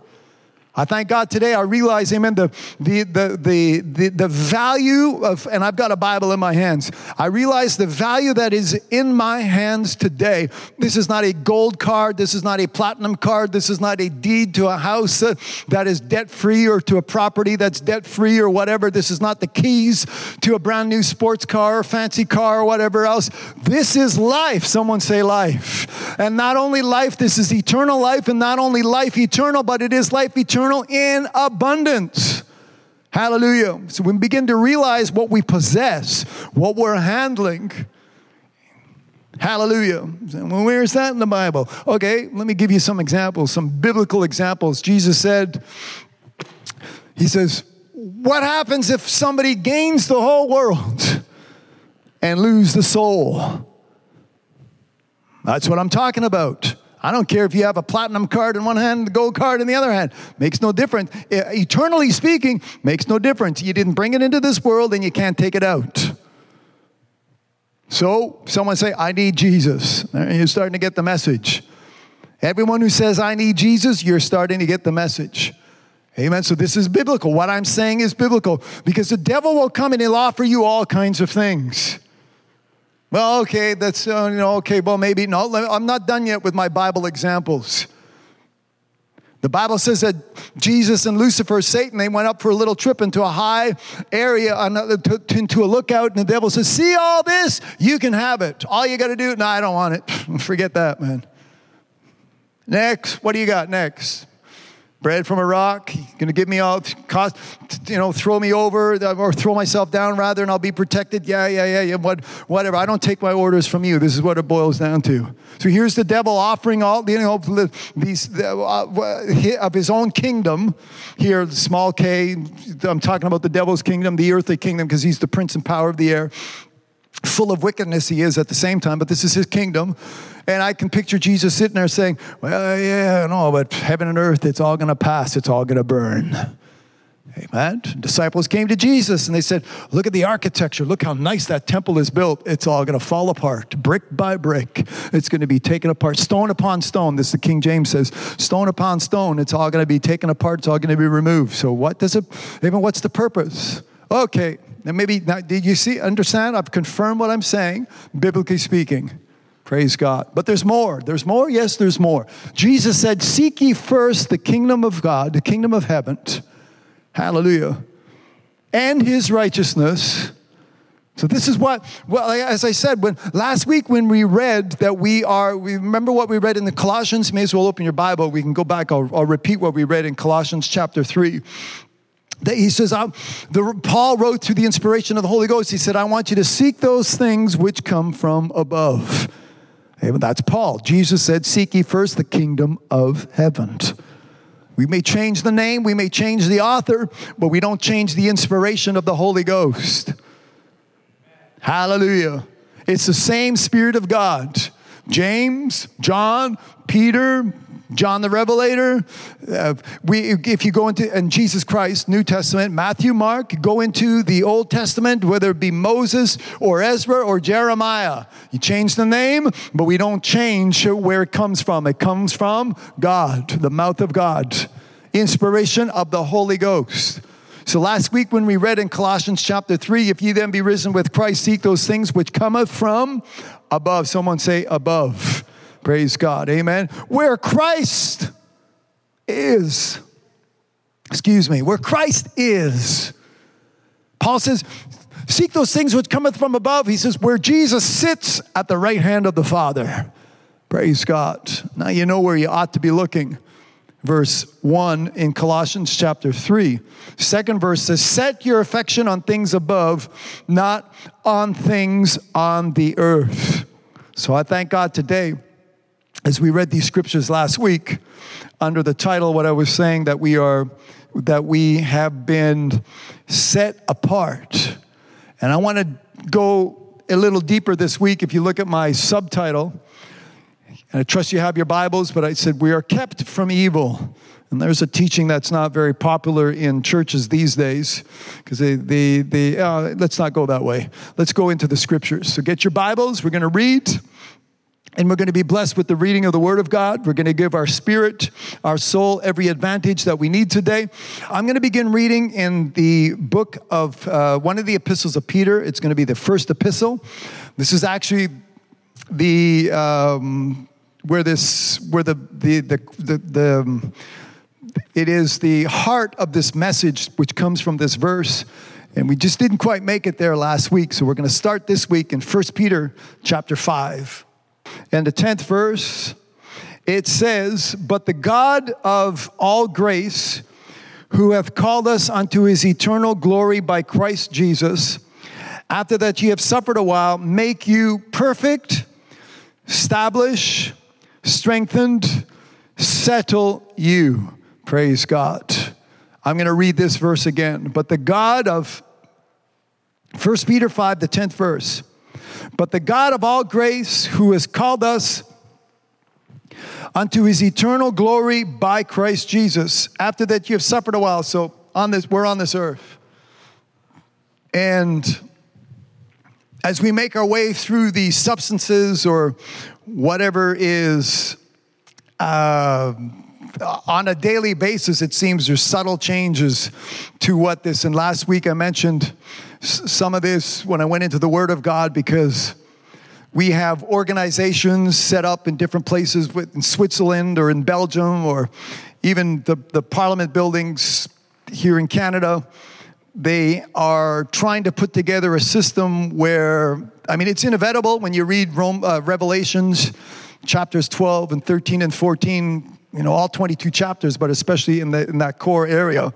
[SPEAKER 2] I thank God today I realize, amen, the, the, the, the, the, value of, and I've got a Bible in my hands. I realize the value that is in my hands today. This is not a gold card. This is not a platinum card. This is not a deed to a house uh, that is debt free or to a property that's debt free or whatever. This is not the keys to a brand new sports car or fancy car or whatever else. This is life. Someone say life. And not only life, this is eternal life, and not only life eternal, but it is life eternal eternal in abundance. Hallelujah. So we begin to realize what we possess, what we're handling. Hallelujah. Well, where is that in the Bible? Okay, let me give you some examples, some biblical examples. Jesus said, He says, What happens if somebody gains the whole world and lose the soul? That's what I'm talking about. I don't care if you have a platinum card in one hand and a gold card in the other hand. Makes no difference. Eternally speaking, makes no difference. You didn't bring it into this world and you can't take it out. So, someone say, I need Jesus. You're starting to get the message. Everyone who says, I need Jesus, you're starting to get the message. Amen. So, this is biblical. What I'm saying is biblical because the devil will come and he'll offer you all kinds of things. Well, okay, that's, uh, you know, okay, well, maybe, no, I'm not done yet with my Bible examples. The Bible says that Jesus and Lucifer, Satan, they went up for a little trip into a high area, into a lookout, and the devil says, See all this? You can have it. All you got to do, no, I don't want it. [LAUGHS] Forget that, man. Next, what do you got next? Bread from a rock. going to give me all, cost, you know, throw me over or throw myself down rather, and I'll be protected. Yeah, yeah, yeah, yeah. What, whatever. I don't take my orders from you. This is what it boils down to. So here's the devil offering all, you know, these uh, of his own kingdom. Here, small K. I'm talking about the devil's kingdom, the earthly kingdom, because he's the prince and power of the air. Full of wickedness, he is at the same time, but this is his kingdom. And I can picture Jesus sitting there saying, Well, yeah, no, but heaven and earth, it's all going to pass, it's all going to burn. Amen. Disciples came to Jesus and they said, Look at the architecture. Look how nice that temple is built. It's all going to fall apart, brick by brick. It's going to be taken apart, stone upon stone. This is the King James says, stone upon stone. It's all going to be taken apart. It's all going to be removed. So, what does it, even what's the purpose? Okay, now maybe, now, did you see, understand? I've confirmed what I'm saying, biblically speaking. Praise God. But there's more. There's more. Yes, there's more. Jesus said, Seek ye first the kingdom of God, the kingdom of heaven. Hallelujah. And his righteousness. So this is what, well, as I said, when last week when we read that we are, we remember what we read in the Colossians. May as well open your Bible. We can go back. I'll, I'll repeat what we read in Colossians chapter three. That he says, the, Paul wrote through the inspiration of the Holy Ghost. He said, "I want you to seek those things which come from above." That's Paul. Jesus said, Seek ye first the kingdom of heaven. We may change the name, we may change the author, but we don't change the inspiration of the Holy Ghost. Hallelujah. It's the same Spirit of God. James, John, Peter, John the Revelator. Uh, we, if you go into and Jesus Christ, New Testament, Matthew, Mark, go into the Old Testament, whether it be Moses or Ezra or Jeremiah. You change the name, but we don't change where it comes from. It comes from God, the mouth of God, inspiration of the Holy Ghost. So last week when we read in Colossians chapter 3, if ye then be risen with Christ, seek those things which cometh from above. Someone say above. Praise God. Amen. Where Christ is. Excuse me. Where Christ is. Paul says, Seek those things which cometh from above. He says, Where Jesus sits at the right hand of the Father. Praise God. Now you know where you ought to be looking verse 1 in Colossians chapter 3. Second verse says, Set your affection on things above, not on things on the earth. So I thank God today, as we read these scriptures last week, under the title, what I was saying, that we are, that we have been set apart. And I want to go a little deeper this week. If you look at my subtitle, and I trust you have your Bibles, but I said, We are kept from evil. And there's a teaching that's not very popular in churches these days because they, they, they uh, let's not go that way. Let's go into the scriptures. So get your Bibles. We're going to read. And we're going to be blessed with the reading of the Word of God. We're going to give our spirit, our soul, every advantage that we need today. I'm going to begin reading in the book of uh, one of the epistles of Peter. It's going to be the first epistle. This is actually the um, where this where the the the, the, the it is the heart of this message which comes from this verse and we just didn't quite make it there last week so we're going to start this week in 1 peter chapter 5 and the 10th verse it says but the god of all grace who hath called us unto his eternal glory by christ jesus after that ye have suffered a while make you perfect establish strengthened, settle you. Praise God. I'm going to read this verse again. But the God of 1 Peter 5, the 10th verse. But the God of all grace, who has called us unto his eternal glory by Christ Jesus, after that you have suffered a while. So on this, we're on this earth. And as we make our way through these substances or whatever is uh, on a daily basis, it seems there's subtle changes to what this. And last week I mentioned some of this when I went into the Word of God because we have organizations set up in different places in Switzerland or in Belgium or even the, the parliament buildings here in Canada. They are trying to put together a system where I mean, it's inevitable when you read Rome, uh, Revelations chapters 12 and 13 and 14, you know, all 22 chapters, but especially in, the, in that core area.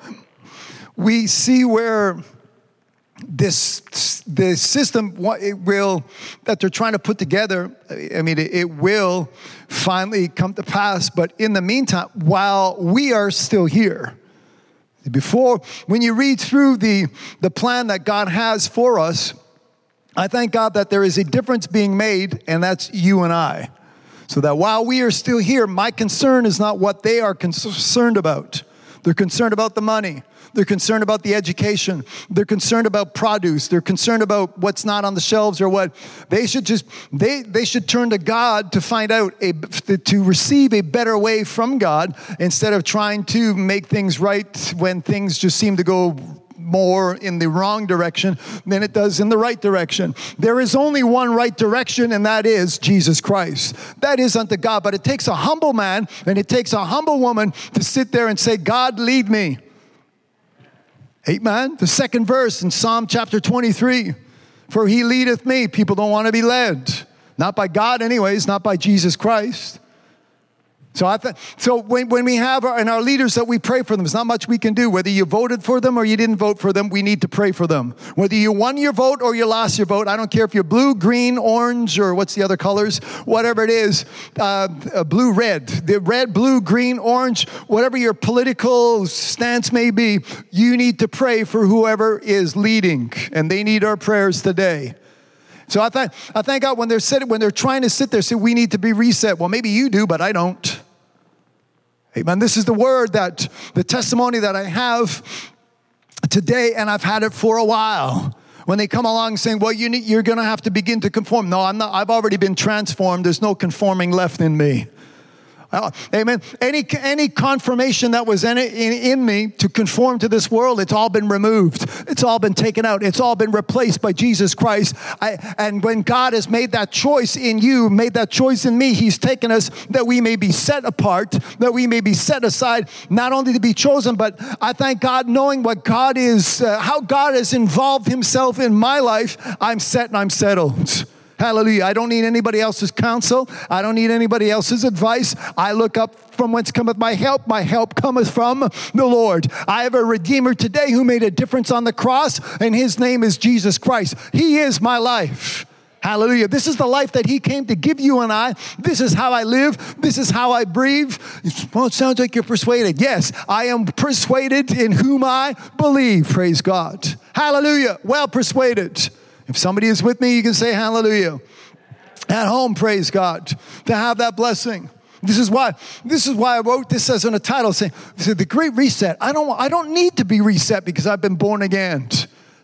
[SPEAKER 2] We see where this the system it will that they're trying to put together i mean it, will finally come to pass but in the meantime while we are still here before when you read through the the plan that god has for us I thank God that there is a difference being made, and that's you and I. So that while we are still here, my concern is not what they are concerned about. They're concerned about the money. They're concerned about the education. They're concerned about produce. They're concerned about what's not on the shelves or what. They should just they they should turn to God to find out a to receive a better way from God instead of trying to make things right when things just seem to go more in the wrong direction than it does in the right direction. There is only one right direction, and that is Jesus Christ. That is unto God. But it takes a humble man and it takes a humble woman to sit there and say, God, lead me. Amen. The second verse in Psalm chapter 23 For he leadeth me. People don't want to be led. Not by God, anyways, not by Jesus Christ. So, I th- so when, when we have our, and our leaders that we pray for them, there's not much we can do. Whether you voted for them or you didn't vote for them, we need to pray for them. Whether you won your vote or you lost your vote, I don't care if you're blue, green, orange, or what's the other colors, whatever it is, uh, uh, blue, red, the red, blue, green, orange, whatever your political stance may be, you need to pray for whoever is leading, and they need our prayers today. So I, th- I thank God when they're sitting, when they're trying to sit there, say we need to be reset. Well, maybe you do, but I don't. Amen. This is the word that, the testimony that I have today, and I've had it for a while. When they come along saying, well, you need, you're going to have to begin to conform. No, I'm not, I've already been transformed. There's no conforming left in me. Amen. Any, any confirmation that was in, in, in, me to conform to this world, it's all been removed. It's all been taken out. It's all been replaced by Jesus Christ. I, and when God has made that choice in you, made that choice in me, He's taken us that we may be set apart, that we may be set aside, not only to be chosen, but I thank God knowing what God is, uh, how God has involved Himself in my life, I'm set and I'm settled. Hallelujah. I don't need anybody else's counsel. I don't need anybody else's advice. I look up from whence cometh my help. My help cometh from the Lord. I have a Redeemer today who made a difference on the cross, and his name is Jesus Christ. He is my life. Hallelujah. This is the life that He came to give you and I. This is how I live. This is how I breathe. Well, it sounds like you're persuaded. Yes, I am persuaded in whom I believe. Praise God. Hallelujah. Well persuaded. If somebody is with me, you can say hallelujah. At home, praise God, to have that blessing. This is why, this is why I wrote this as in a title saying, the great reset. I don't, I don't need to be reset because I've been born again.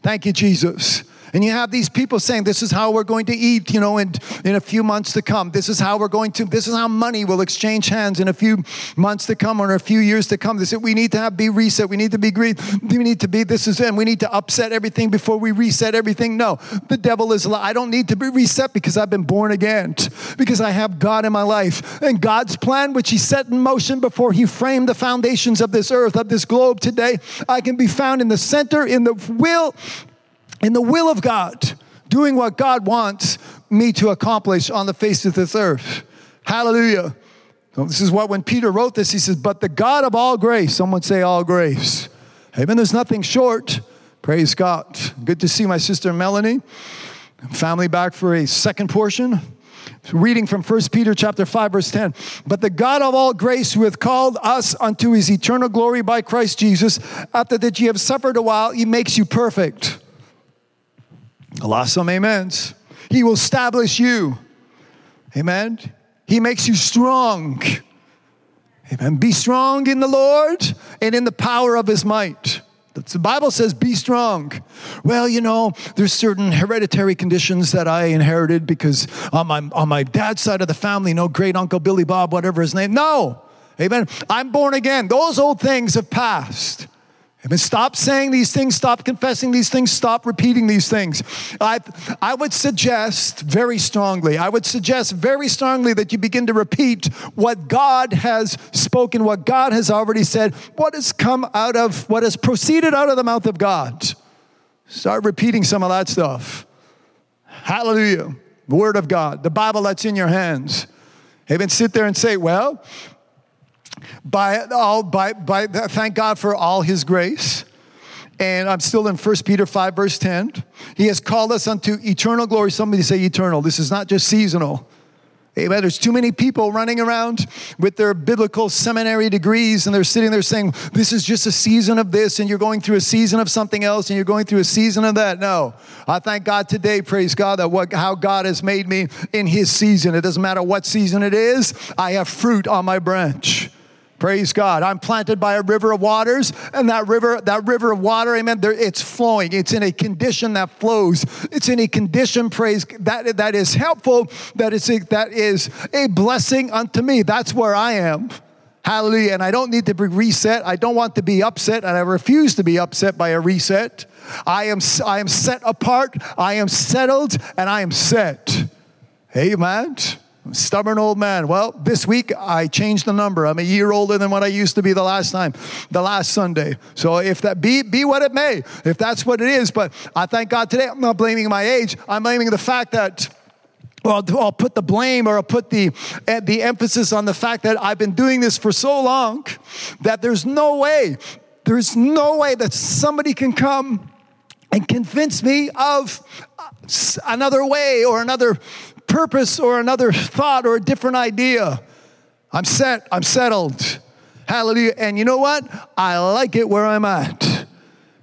[SPEAKER 2] Thank you, Jesus. And you have these people saying, this is how we're going to eat, you know, in, in a few months to come. This is how we're going to, this is how money will exchange hands in a few months to come or in a few years to come. They said, we need to have be reset. We need to be greed. We need to be, this is, and we need to upset everything before we reset everything. No, the devil is, I don't need to be reset because I've been born again, because I have God in my life. And God's plan, which he set in motion before he framed the foundations of this earth, of this globe today, I can be found in the center, in the will in the will of God, doing what God wants me to accomplish on the face of this earth. Hallelujah. So this is what when Peter wrote this, he says, But the God of all grace, someone say all grace. Amen. There's nothing short. Praise God. Good to see my sister Melanie. Family back for a second portion. Reading from 1 Peter chapter 5, verse 10. But the God of all grace, who hath called us unto his eternal glory by Christ Jesus, after that ye have suffered a while, he makes you perfect I lost some amens. He will establish you. Amen. He makes you strong. Amen. Be strong in the Lord and in the power of his might. The Bible says, be strong. Well, you know, there's certain hereditary conditions that I inherited because on my, on my dad's side of the family, no great uncle Billy Bob, whatever his name. No. Amen. I'm born again. Those old things have passed. Amen. Stop saying these things, stop confessing these things, stop repeating these things. I, I would suggest very strongly, I would suggest very strongly that you begin to repeat what God has spoken, what God has already said, what has come out of, what has proceeded out of the mouth of God. Start repeating some of that stuff. Hallelujah. Word of God, the Bible that's in your hands. Amen. Sit there and say, well, by all by by thank God for all his grace. And I'm still in 1 Peter 5, verse 10. He has called us unto eternal glory. Somebody say eternal. This is not just seasonal. Amen. There's too many people running around with their biblical seminary degrees and they're sitting there saying, This is just a season of this, and you're going through a season of something else, and you're going through a season of that. No. I thank God today, praise God, that what, how God has made me in His season. It doesn't matter what season it is, I have fruit on my branch. Praise God. I'm planted by a river of waters, and that river, that river of water, amen, there, it's flowing. It's in a condition that flows. It's in a condition, praise, that, that is helpful, that is, a, that is a blessing unto me. That's where I am. Hallelujah. And I don't need to be reset. I don't want to be upset, and I refuse to be upset by a reset. I am, I am set apart, I am settled, and I am set. Amen. Stubborn old man. Well, this week I changed the number. I'm a year older than what I used to be the last time, the last Sunday. So if that be be what it may, if that's what it is, but I thank God today. I'm not blaming my age. I'm blaming the fact that well, I'll put the blame or I'll put the, eh, the emphasis on the fact that I've been doing this for so long that there's no way, there's no way that somebody can come and convince me of another way or another purpose or another thought or a different idea. I'm set, I'm settled. Hallelujah. And you know what? I like it where I'm at.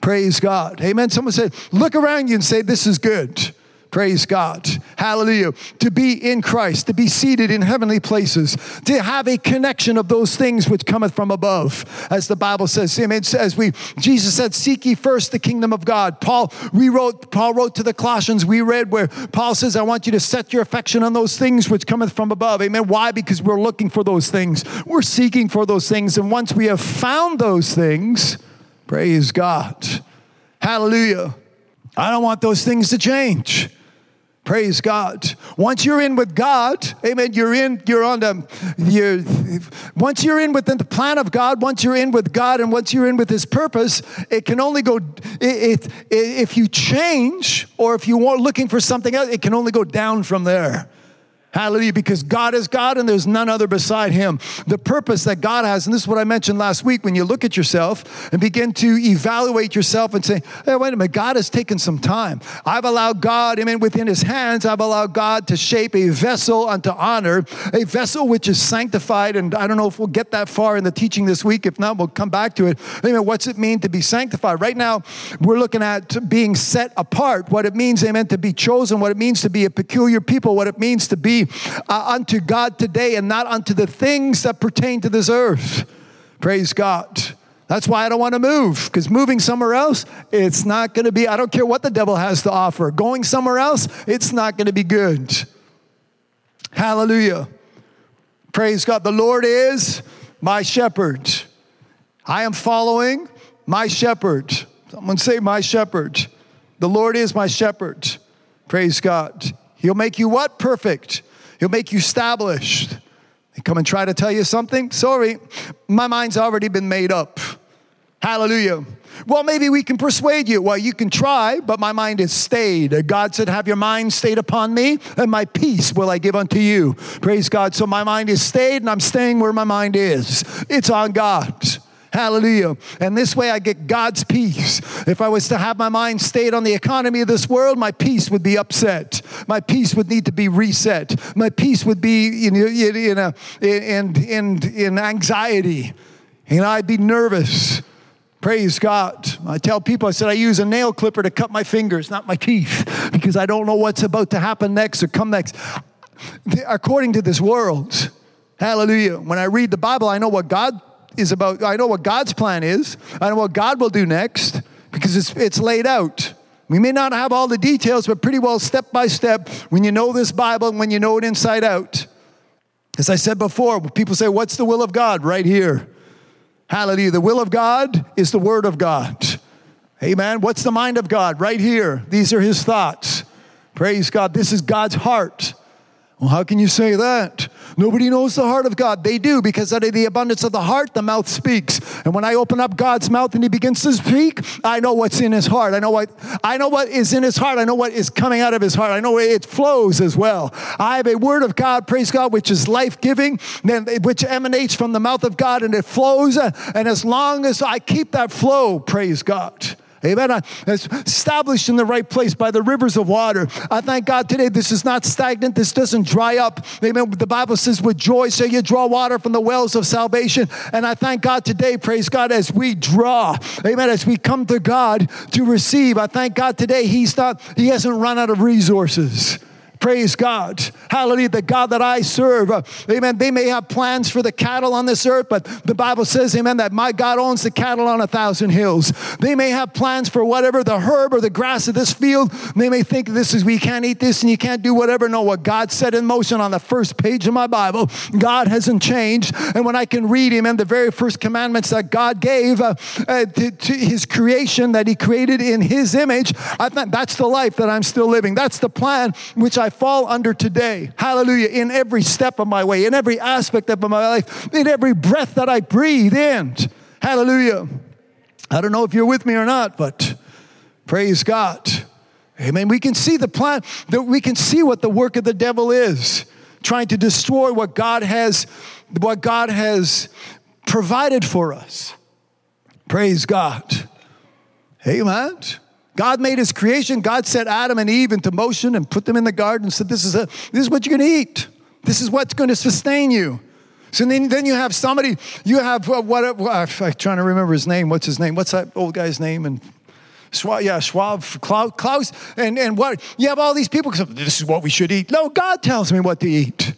[SPEAKER 2] Praise God. Amen. Someone said, look around you and say, This is good. Praise God. Hallelujah. To be in Christ, to be seated in heavenly places, to have a connection of those things which cometh from above. As the Bible says, amen. As we Jesus said, Seek ye first the kingdom of God. Paul rewrote, Paul wrote to the Colossians, we read where Paul says, I want you to set your affection on those things which cometh from above. Amen. Why? Because we're looking for those things. We're seeking for those things. And once we have found those things, praise God. Hallelujah. I don't want those things to change. Praise God. Once you're in with God, amen, you're in, you're on the, you're, once you're in within the plan of God, once you're in with God and once you're in with His purpose, it can only go, it, it, if you change or if you are looking for something else, it can only go down from there. Hallelujah, because God is God and there's none other beside Him. The purpose that God has, and this is what I mentioned last week when you look at yourself and begin to evaluate yourself and say, hey, wait a minute, God has taken some time. I've allowed God, I mean, within His hands, I've allowed God to shape a vessel unto honor, a vessel which is sanctified. And I don't know if we'll get that far in the teaching this week. If not, we'll come back to it. I mean, what's it mean to be sanctified? Right now, we're looking at being set apart, what it means, amen, to be chosen, what it means to be a peculiar people, what it means to be uh, unto God today and not unto the things that pertain to this earth. Praise God. That's why I don't want to move, because moving somewhere else, it's not going to be, I don't care what the devil has to offer. Going somewhere else, it's not going to be good. Hallelujah. Praise God. The Lord is my shepherd. I am following my shepherd. Someone say, My shepherd. The Lord is my shepherd. Praise God. He'll make you what? Perfect. He'll make you established. They come and try to tell you something. Sorry, my mind's already been made up. Hallelujah. Well, maybe we can persuade you. Well, you can try, but my mind is stayed. God said, Have your mind stayed upon me, and my peace will I give unto you. Praise God. So my mind is stayed, and I'm staying where my mind is. It's on God. Hallelujah. And this way I get God's peace. If I was to have my mind stayed on the economy of this world, my peace would be upset. My peace would need to be reset. My peace would be in, in, a, in, in, in anxiety. And I'd be nervous. Praise God. I tell people, I said, I use a nail clipper to cut my fingers, not my teeth, because I don't know what's about to happen next or come next. According to this world, hallelujah. When I read the Bible, I know what God is about, I know what God's plan is. I know what God will do next because it's, it's laid out. We may not have all the details, but pretty well step by step when you know this Bible and when you know it inside out. As I said before, people say, What's the will of God? Right here. Hallelujah. The will of God is the Word of God. Amen. What's the mind of God? Right here. These are His thoughts. Praise God. This is God's heart. Well, how can you say that? Nobody knows the heart of God. They do because out of the abundance of the heart, the mouth speaks. And when I open up God's mouth and He begins to speak, I know what's in His heart. I know what I know what is in His heart. I know what is coming out of His heart. I know it flows as well. I have a word of God, praise God, which is life giving, which emanates from the mouth of God, and it flows. And as long as I keep that flow, praise God. Amen. It's established in the right place by the rivers of water. I thank God today this is not stagnant. This doesn't dry up. Amen. The Bible says, with joy so you draw water from the wells of salvation. And I thank God today, praise God, as we draw. Amen. As we come to God to receive. I thank God today He's not, He hasn't run out of resources. Praise God. Hallelujah. The God that I serve. Amen. They may have plans for the cattle on this earth, but the Bible says, amen, that my God owns the cattle on a thousand hills. They may have plans for whatever the herb or the grass of this field. They may think this is, we can't eat this and you can't do whatever. No, what God set in motion on the first page of my Bible, God hasn't changed. And when I can read, amen, the very first commandments that God gave uh, uh, to, to his creation that he created in his image, I think that's the life that I'm still living. That's the plan which I fall under today. Hallelujah. In every step of my way, in every aspect of my life, in every breath that I breathe in. Hallelujah. I don't know if you're with me or not, but praise God. Amen. We can see the plan, that we can see what the work of the devil is, trying to destroy what God has, what God has provided for us. Praise God. Amen. God made his creation. God set Adam and Eve into motion and put them in the garden and said, This is, a, this is what you're going to eat. This is what's going to sustain you. So then, then you have somebody, you have uh, what, uh, I'm trying to remember his name. What's his name? What's that old guy's name? And Schwab, yeah, Schwab, Klaus, and, and what? You have all these people, this is what we should eat. No, God tells me what to eat.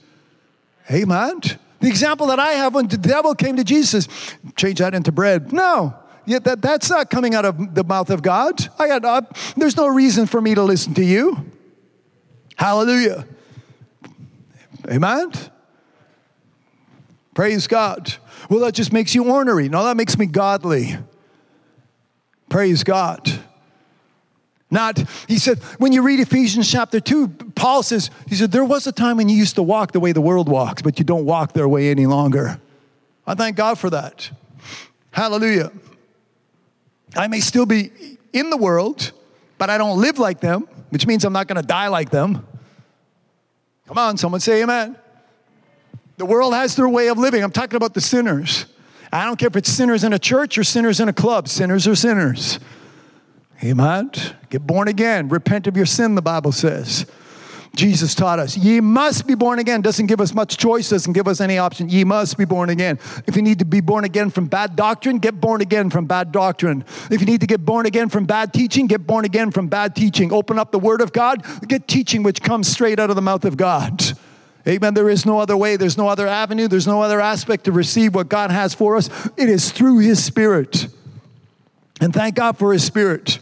[SPEAKER 2] Amen. The example that I have when the devil came to Jesus, change that into bread. No, yeah, that, that's not coming out of the mouth of God. I got, uh, there's no reason for me to listen to you. Hallelujah. Amen. Praise God. Well, that just makes you ornery. No, that makes me godly. Praise God. Not, he said, when you read Ephesians chapter 2, Paul says, he said, there was a time when you used to walk the way the world walks, but you don't walk their way any longer. I thank God for that. Hallelujah. I may still be in the world, but I don't live like them, which means I'm not going to die like them. Come on, someone say amen. The world has their way of living. I'm talking about the sinners. I don't care if it's sinners in a church or sinners in a club. Sinners are sinners. Amen. Get born again. Repent of your sin, the Bible says. Jesus taught us, ye must be born again. Doesn't give us much choice, doesn't give us any option. Ye must be born again. If you need to be born again from bad doctrine, get born again from bad doctrine. If you need to get born again from bad teaching, get born again from bad teaching. Open up the Word of God, get teaching which comes straight out of the mouth of God. Amen. There is no other way, there's no other avenue, there's no other aspect to receive what God has for us. It is through His Spirit. And thank God for His Spirit.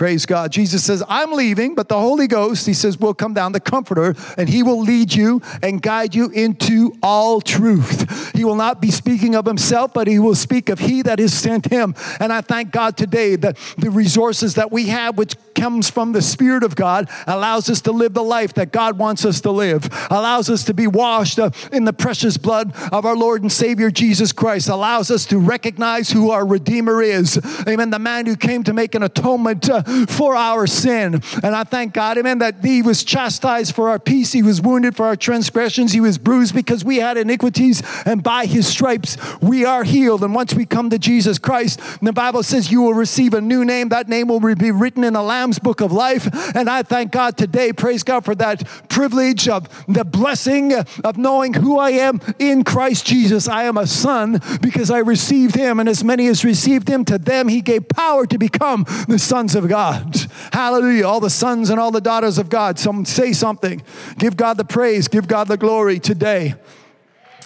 [SPEAKER 2] Praise God. Jesus says, I'm leaving, but the Holy Ghost, he says, will come down, the Comforter, and he will lead you and guide you into all truth. He will not be speaking of himself, but he will speak of he that has sent him. And I thank God today that the resources that we have, which comes from the Spirit of God, allows us to live the life that God wants us to live, allows us to be washed in the precious blood of our Lord and Savior Jesus Christ, allows us to recognize who our Redeemer is. Amen. The man who came to make an atonement uh, for our sin. And I thank God, amen, that he was chastised for our peace. He was wounded for our transgressions. He was bruised because we had iniquities. And by his stripes, we are healed. And once we come to Jesus Christ, the Bible says you will receive a new name. That name will be written in the Lamb's book of life. And I thank God today, praise God for that privilege of the blessing of knowing who I am in Christ Jesus. I am a son because I received him. And as many as received him, to them he gave power to become the sons of God. God. Hallelujah. All the sons and all the daughters of God. Some say something. Give God the praise. Give God the glory today.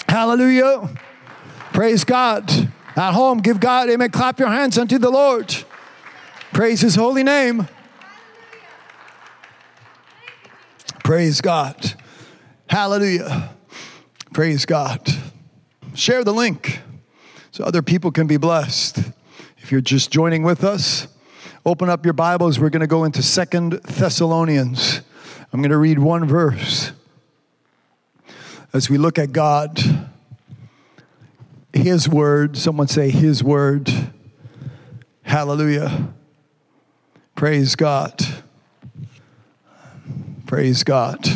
[SPEAKER 2] Hallelujah. Praise God. At home, give God, amen. Clap your hands unto the Lord. Praise his holy name. Praise God. Hallelujah. Praise God. Share the link so other people can be blessed. If you're just joining with us, Open up your Bibles. We're going to go into Second Thessalonians. I'm going to read one verse as we look at God. His word. Someone say, His word. Hallelujah. Praise God. Praise God.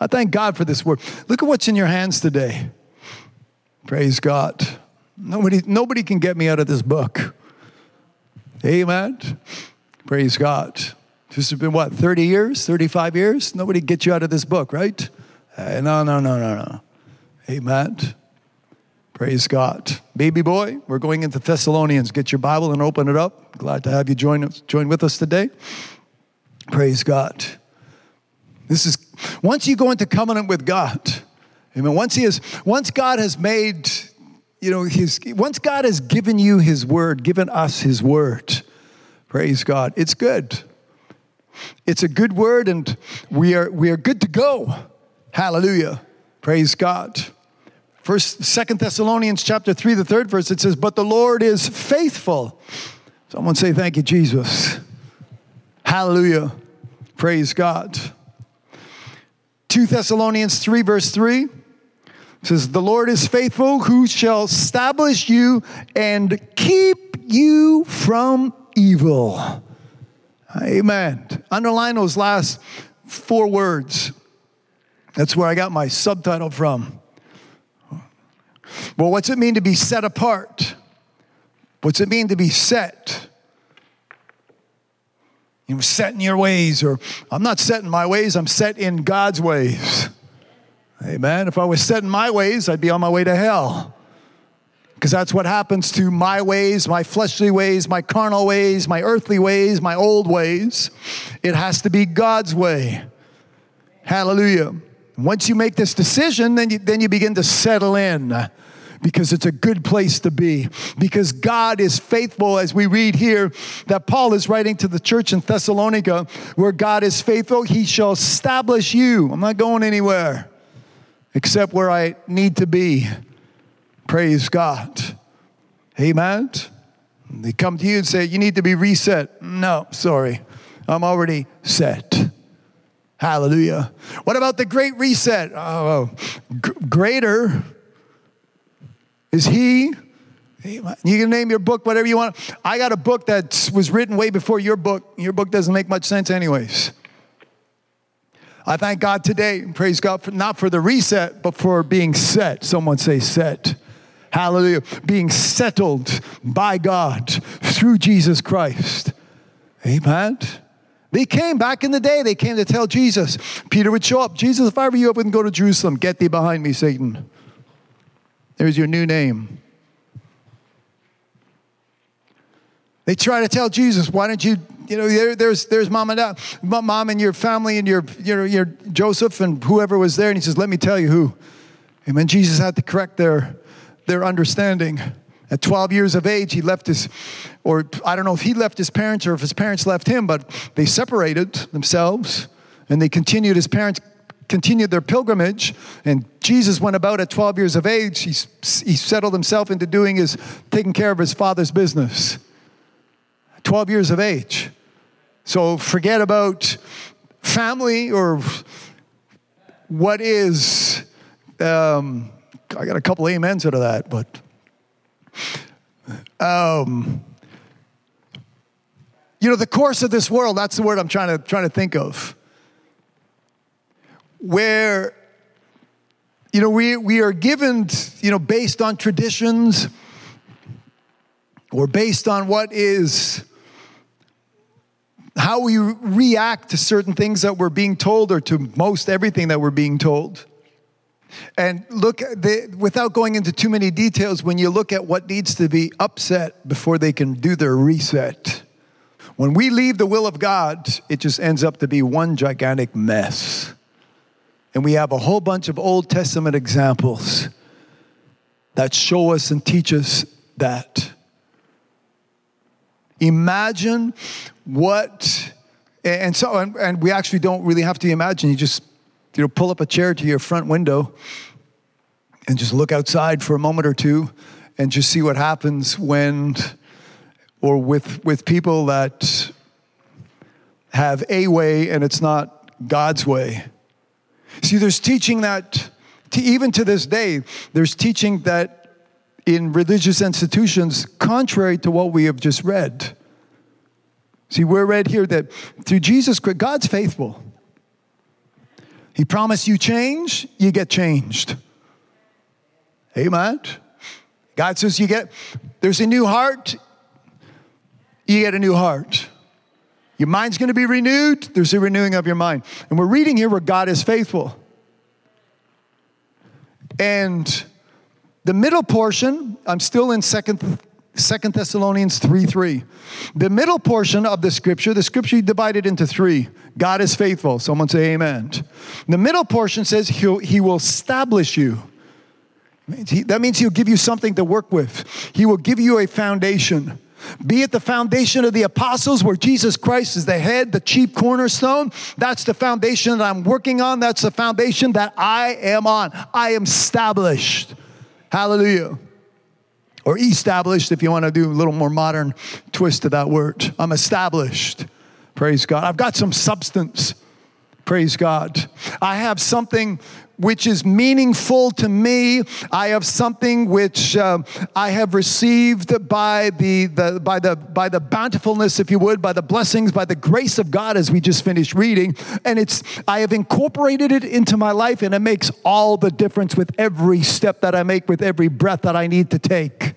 [SPEAKER 2] I thank God for this word. Look at what's in your hands today. Praise God. Nobody, nobody can get me out of this book. Amen. Praise God. This has been what, 30 years, 35 years? Nobody gets you out of this book, right? Uh, no, no, no, no, no. Amen. Praise God. Baby boy, we're going into Thessalonians. Get your Bible and open it up. Glad to have you join, us, join with us today. Praise God. This is once you go into covenant with God, amen. Once he has, once God has made you know, his, once God has given you his word, given us his word, praise God, it's good. It's a good word, and we are, we are good to go. Hallelujah. Praise God. First, Second Thessalonians chapter 3, the third verse, it says, But the Lord is faithful. Someone say, Thank you, Jesus. Hallelujah. Praise God. 2 Thessalonians 3, verse 3 says, The Lord is faithful, who shall establish you and keep you from evil. Amen. Underline those last four words. That's where I got my subtitle from. Well, what's it mean to be set apart? What's it mean to be set? You know, set in your ways, or I'm not set in my ways, I'm set in God's ways. Amen. If I was set in my ways, I'd be on my way to hell. Because that's what happens to my ways, my fleshly ways, my carnal ways, my earthly ways, my old ways. It has to be God's way. Hallelujah. Once you make this decision, then you, then you begin to settle in because it's a good place to be. Because God is faithful, as we read here that Paul is writing to the church in Thessalonica, where God is faithful, he shall establish you. I'm not going anywhere except where I need to be. Praise God. Amen. They come to you and say, You need to be reset. No, sorry. I'm already set. Hallelujah. What about the great reset? Oh, oh. g- greater is He. You can name your book whatever you want. I got a book that was written way before your book. Your book doesn't make much sense, anyways. I thank God today, praise God, for, not for the reset, but for being set. Someone say, set. Hallelujah. Being settled by God through Jesus Christ. Amen. They came back in the day, they came to tell Jesus. Peter would show up. Jesus, if I were you, I wouldn't go to Jerusalem. Get thee behind me, Satan. There's your new name. They try to tell Jesus, why don't you, you know, there, there's, there's mom and uh, dad, mom and your family and your, your, your Joseph and whoever was there. And he says, let me tell you who. And Amen. Jesus had to correct their, their understanding. At 12 years of age, he left his, or I don't know if he left his parents or if his parents left him, but they separated themselves and they continued, his parents continued their pilgrimage. And Jesus went about at 12 years of age. He, he settled himself into doing his, taking care of his father's business. 12 years of age. So forget about family or what is. Um, I got a couple amens out of that, but um, you know, the course of this world, that's the word I'm trying to, trying to think of. Where, you know, we, we are given, you know, based on traditions or based on what is, how we react to certain things that we're being told or to most everything that we're being told. And look, without going into too many details, when you look at what needs to be upset before they can do their reset, when we leave the will of God, it just ends up to be one gigantic mess. And we have a whole bunch of Old Testament examples that show us and teach us that. Imagine what, and so, and, and we actually don't really have to imagine, you just you know, pull up a chair to your front window and just look outside for a moment or two and just see what happens when or with with people that have a way and it's not God's way. See, there's teaching that to, even to this day, there's teaching that in religious institutions contrary to what we have just read. See, we're read here that through Jesus Christ, God's faithful. He promised you change, you get changed. Amen. God says you get, there's a new heart, you get a new heart. Your mind's going to be renewed, there's a renewing of your mind. And we're reading here where God is faithful. And the middle portion, I'm still in second Second Thessalonians 3 3. The middle portion of the scripture, the scripture you divided into three. God is faithful. Someone say amen. The middle portion says he'll, he will establish you. That means he'll give you something to work with. He will give you a foundation. Be it the foundation of the apostles where Jesus Christ is the head, the chief cornerstone. That's the foundation that I'm working on. That's the foundation that I am on. I am established. Hallelujah or established if you want to do a little more modern twist to that word. I'm established. Praise God. I've got some substance. Praise God. I have something which is meaningful to me. I have something which uh, I have received by the, the, by, the, by the bountifulness, if you would, by the blessings, by the grace of God, as we just finished reading. And it's, I have incorporated it into my life, and it makes all the difference with every step that I make, with every breath that I need to take.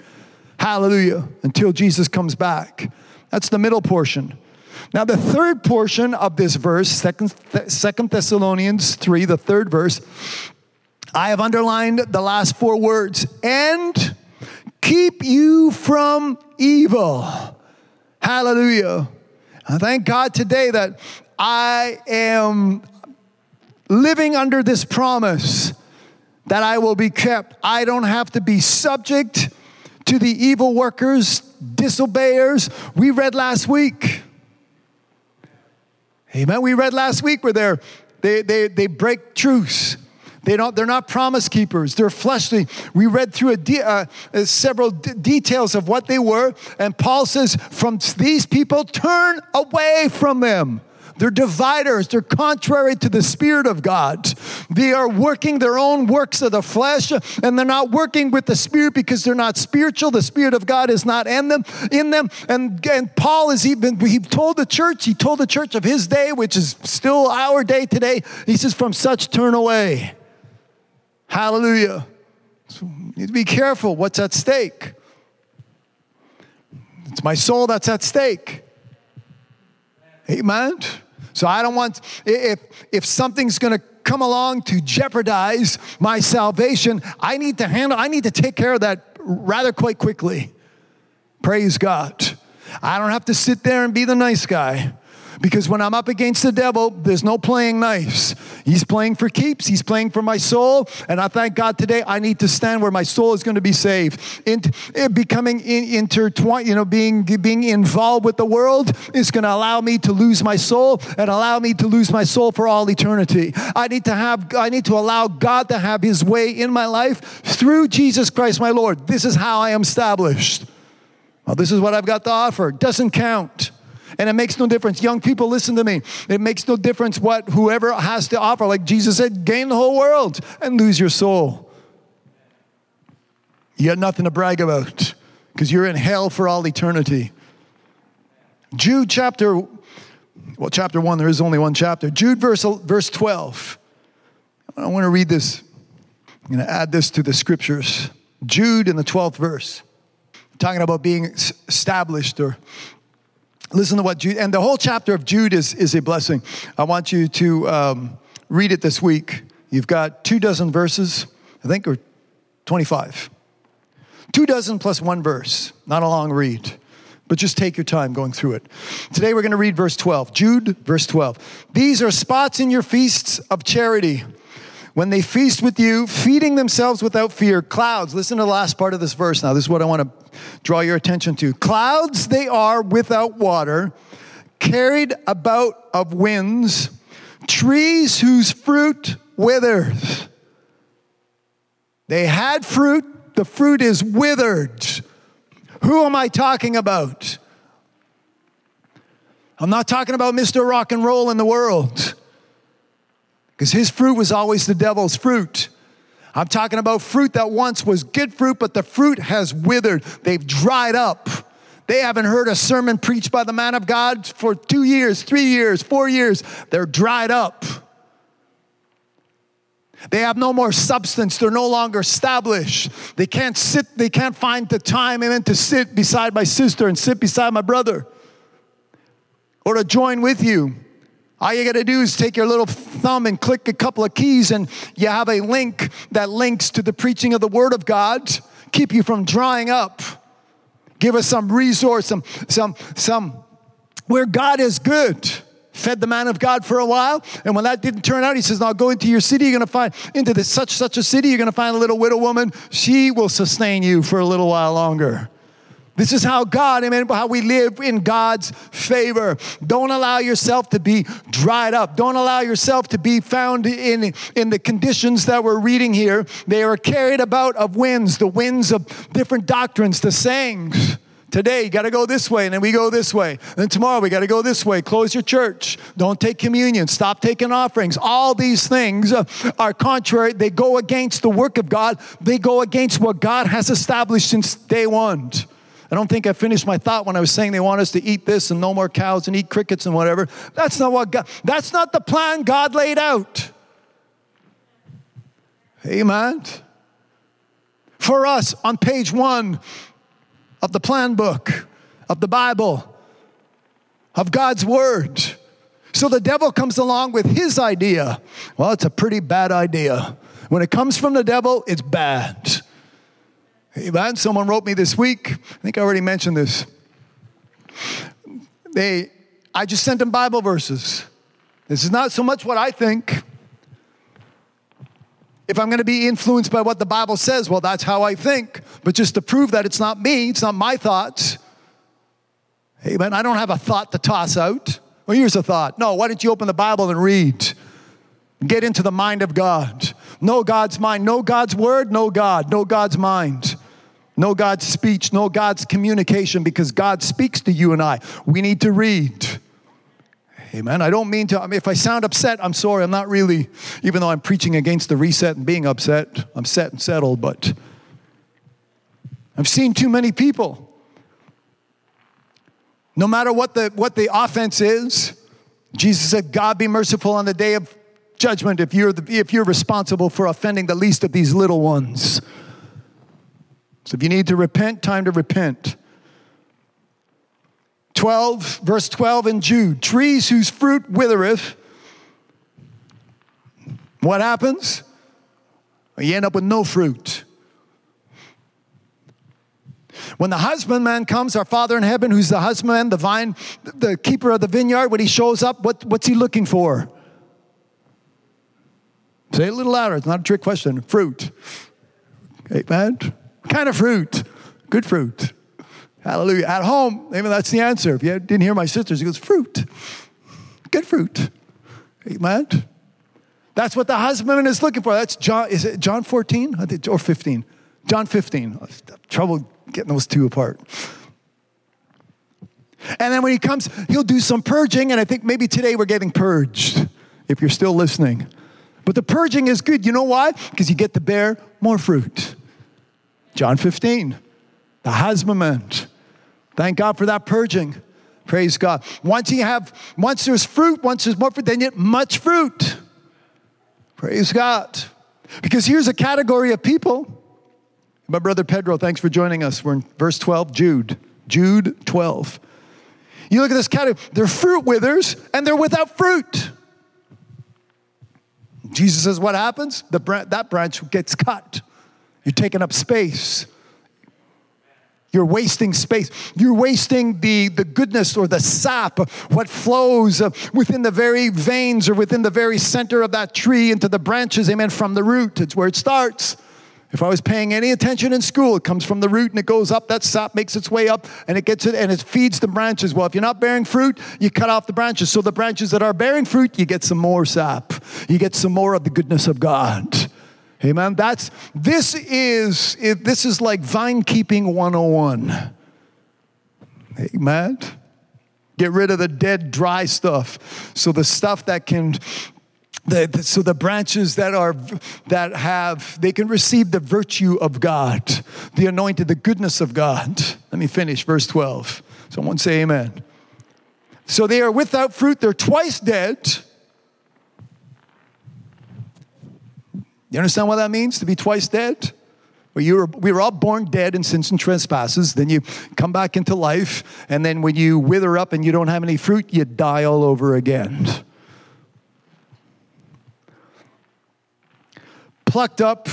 [SPEAKER 2] Hallelujah. Until Jesus comes back. That's the middle portion. Now, the third portion of this verse, Second, Thessalonians 3, the third verse, I have underlined the last four words and keep you from evil. Hallelujah. I thank God today that I am living under this promise that I will be kept. I don't have to be subject to the evil workers, disobeyers. We read last week. Amen. We read last week where they're, they, they, they break truce. They don't, they're not promise keepers. They're fleshly. We read through de- uh, uh, several d- details of what they were, and Paul says, From these people, turn away from them. They're dividers. They're contrary to the Spirit of God. They are working their own works of the flesh, and they're not working with the Spirit because they're not spiritual. The Spirit of God is not in them. In them, and, and Paul is even he told the church. He told the church of his day, which is still our day today. He says, "From such turn away." Hallelujah. So you need to be careful. What's at stake? It's my soul that's at stake. Amen. So I don't want, if, if something's going to come along to jeopardize my salvation, I need to handle, I need to take care of that rather quite quickly. Praise God. I don't have to sit there and be the nice guy. Because when I'm up against the devil, there's no playing nice. He's playing for keeps, he's playing for my soul. And I thank God today I need to stand where my soul is going to be saved. In becoming in, intertwined, you know, being, being involved with the world is going to allow me to lose my soul and allow me to lose my soul for all eternity. I need to have, I need to allow God to have his way in my life through Jesus Christ my Lord. This is how I am established. Well, this is what I've got to offer. Doesn't count. And it makes no difference. Young people, listen to me. It makes no difference what whoever has to offer. Like Jesus said, gain the whole world and lose your soul. You got nothing to brag about because you're in hell for all eternity. Jude chapter, well, chapter one, there is only one chapter. Jude verse, verse 12. I want to read this. I'm going to add this to the scriptures. Jude in the 12th verse, talking about being established or Listen to what Jude, and the whole chapter of Jude is, is a blessing. I want you to um, read it this week. You've got two dozen verses, I think, or 25. Two dozen plus one verse, not a long read, but just take your time going through it. Today we're going to read verse 12. Jude, verse 12. These are spots in your feasts of charity when they feast with you, feeding themselves without fear. Clouds, listen to the last part of this verse now. This is what I want to draw your attention to. Clouds they are without water, carried about of winds, trees whose fruit withers. They had fruit, the fruit is withered. Who am I talking about? I'm not talking about Mr. Rock and Roll in the world because his fruit was always the devil's fruit. I'm talking about fruit that once was good fruit, but the fruit has withered. They've dried up. They haven't heard a sermon preached by the man of God for two years, three years, four years. They're dried up. They have no more substance. They're no longer established. They can't sit, they can't find the time even to sit beside my sister and sit beside my brother or to join with you. All you got to do is take your little thumb and click a couple of keys, and you have a link that links to the preaching of the Word of God. Keep you from drying up. Give us some resource, some, some, some, where God is good. Fed the man of God for a while, and when that didn't turn out, he says, "Now go into your city. You're to find into this such such a city. You're to find a little widow woman. She will sustain you for a little while longer." This is how God, amen, how we live in God's favor. Don't allow yourself to be dried up. Don't allow yourself to be found in, in the conditions that we're reading here. They are carried about of winds, the winds of different doctrines, the sayings. Today, you got to go this way, and then we go this way. Then tomorrow, we got to go this way. Close your church. Don't take communion. Stop taking offerings. All these things are contrary. They go against the work of God, they go against what God has established since day one. I don't think I finished my thought when I was saying they want us to eat this and no more cows and eat crickets and whatever. That's not what God, that's not the plan God laid out. Amen. For us, on page one of the plan book of the Bible, of God's Word. So the devil comes along with his idea. Well, it's a pretty bad idea. When it comes from the devil, it's bad. Amen. Someone wrote me this week. I think I already mentioned this. They, I just sent them Bible verses. This is not so much what I think. If I'm going to be influenced by what the Bible says, well, that's how I think. But just to prove that it's not me, it's not my thoughts. Amen. I don't have a thought to toss out. Well, here's a thought. No, why don't you open the Bible and read? Get into the mind of God. Know God's mind. Know God's word. Know God. Know God's mind. Know God's speech. no God's communication because God speaks to you and I. We need to read. Amen. I don't mean to, I mean, if I sound upset, I'm sorry. I'm not really, even though I'm preaching against the reset and being upset, I'm set and settled, but I've seen too many people. No matter what the, what the offense is, Jesus said, God be merciful on the day of judgment if you're, the, if you're responsible for offending the least of these little ones. So if you need to repent, time to repent. 12, verse 12 in Jude trees whose fruit withereth. What happens? You end up with no fruit. When the husbandman comes, our Father in heaven, who's the husbandman, the vine, the keeper of the vineyard, when he shows up, what, what's he looking for? Say it a little louder. It's not a trick question. Fruit. Amen. Kind of fruit? Good fruit. Hallelujah. At home, maybe that's the answer. If you didn't hear my sisters, he goes, fruit. Good fruit. Amen. That's what the husband is looking for. That's John, is it John 14 or 15? John 15. Trouble getting those two apart. And then when he comes, he'll do some purging, and I think maybe today we're getting purged, if you're still listening. But the purging is good. You know why? Because you get to bear more fruit. John 15, the husbandman. Thank God for that purging. Praise God. Once you have, once there's fruit, once there's more fruit, then you get much fruit. Praise God. Because here's a category of people. My brother Pedro, thanks for joining us. We're in verse 12, Jude. Jude 12. You look at this category, they're fruit withers and they're without fruit. Jesus says, What happens? The, that branch gets cut. You're taking up space. You're wasting space. You're wasting the, the goodness or the sap, what flows within the very veins or within the very center of that tree into the branches, amen, from the root. It's where it starts. If I was paying any attention in school, it comes from the root and it goes up. That sap makes its way up and it gets it and it feeds the branches. Well, if you're not bearing fruit, you cut off the branches. So the branches that are bearing fruit, you get some more sap. You get some more of the goodness of God. Amen. That's this is this is like vine keeping 101. Amen. Get rid of the dead, dry stuff. So the stuff that can the, the, so the branches that are that have they can receive the virtue of God, the anointed, the goodness of God. Let me finish verse 12. Someone say amen. So they are without fruit, they're twice dead. You understand what that means to be twice dead? You were, we were all born dead in sins and trespasses. Then you come back into life, and then when you wither up and you don't have any fruit, you die all over again. Plucked up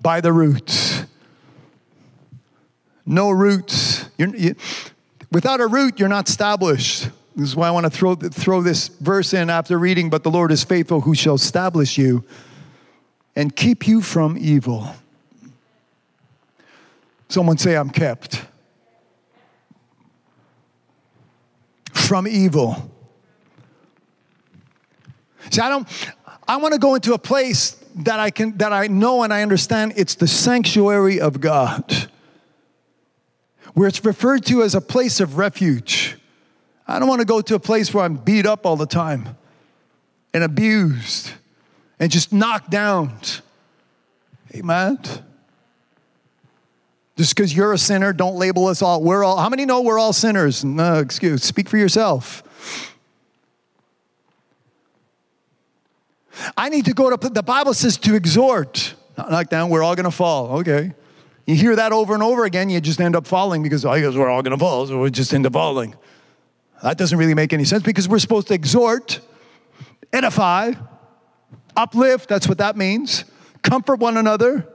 [SPEAKER 2] by the roots. No roots. You, without a root, you're not established. This is why I want to throw, throw this verse in after reading, but the Lord is faithful who shall establish you and keep you from evil. Someone say, I'm kept. From evil. See, I don't, I want to go into a place that I can, that I know and I understand it's the sanctuary of God, where it's referred to as a place of refuge. I don't want to go to a place where I'm beat up all the time and abused and just knocked down. Amen. Just because you're a sinner, don't label us all. We're all. How many know we're all sinners? No, excuse. Speak for yourself. I need to go to. The Bible says to exhort. Not knock down. We're all to fall. Okay. You hear that over and over again, you just end up falling because oh, I guess we're all to fall, so we just end up falling. That doesn't really make any sense because we're supposed to exhort, edify, uplift, that's what that means. Comfort one another,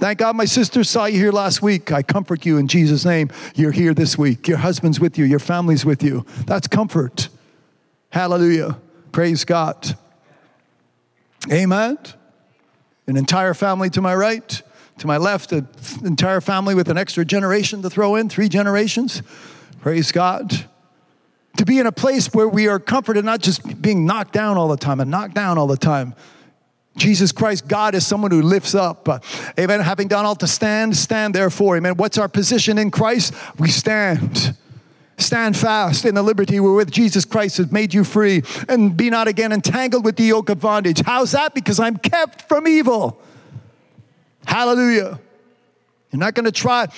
[SPEAKER 2] Thank God my sister saw you here last week. I comfort you in Jesus' name. You're here this week. Your husband's with you, your family's with you. That's comfort. Hallelujah. Praise God. Amen. An entire family to my right, to my left, an entire family with an extra generation to throw in, three generations. Praise God. To be in a place where we are comforted, not just being knocked down all the time and knocked down all the time. Jesus Christ, God is someone who lifts up. Uh, amen. Having done all to stand, stand therefore. Amen. What's our position in Christ? We stand. Stand fast in the liberty wherewith Jesus Christ has made you free, and be not again entangled with the yoke of bondage. How's that? Because I'm kept from evil. Hallelujah. You're not going to try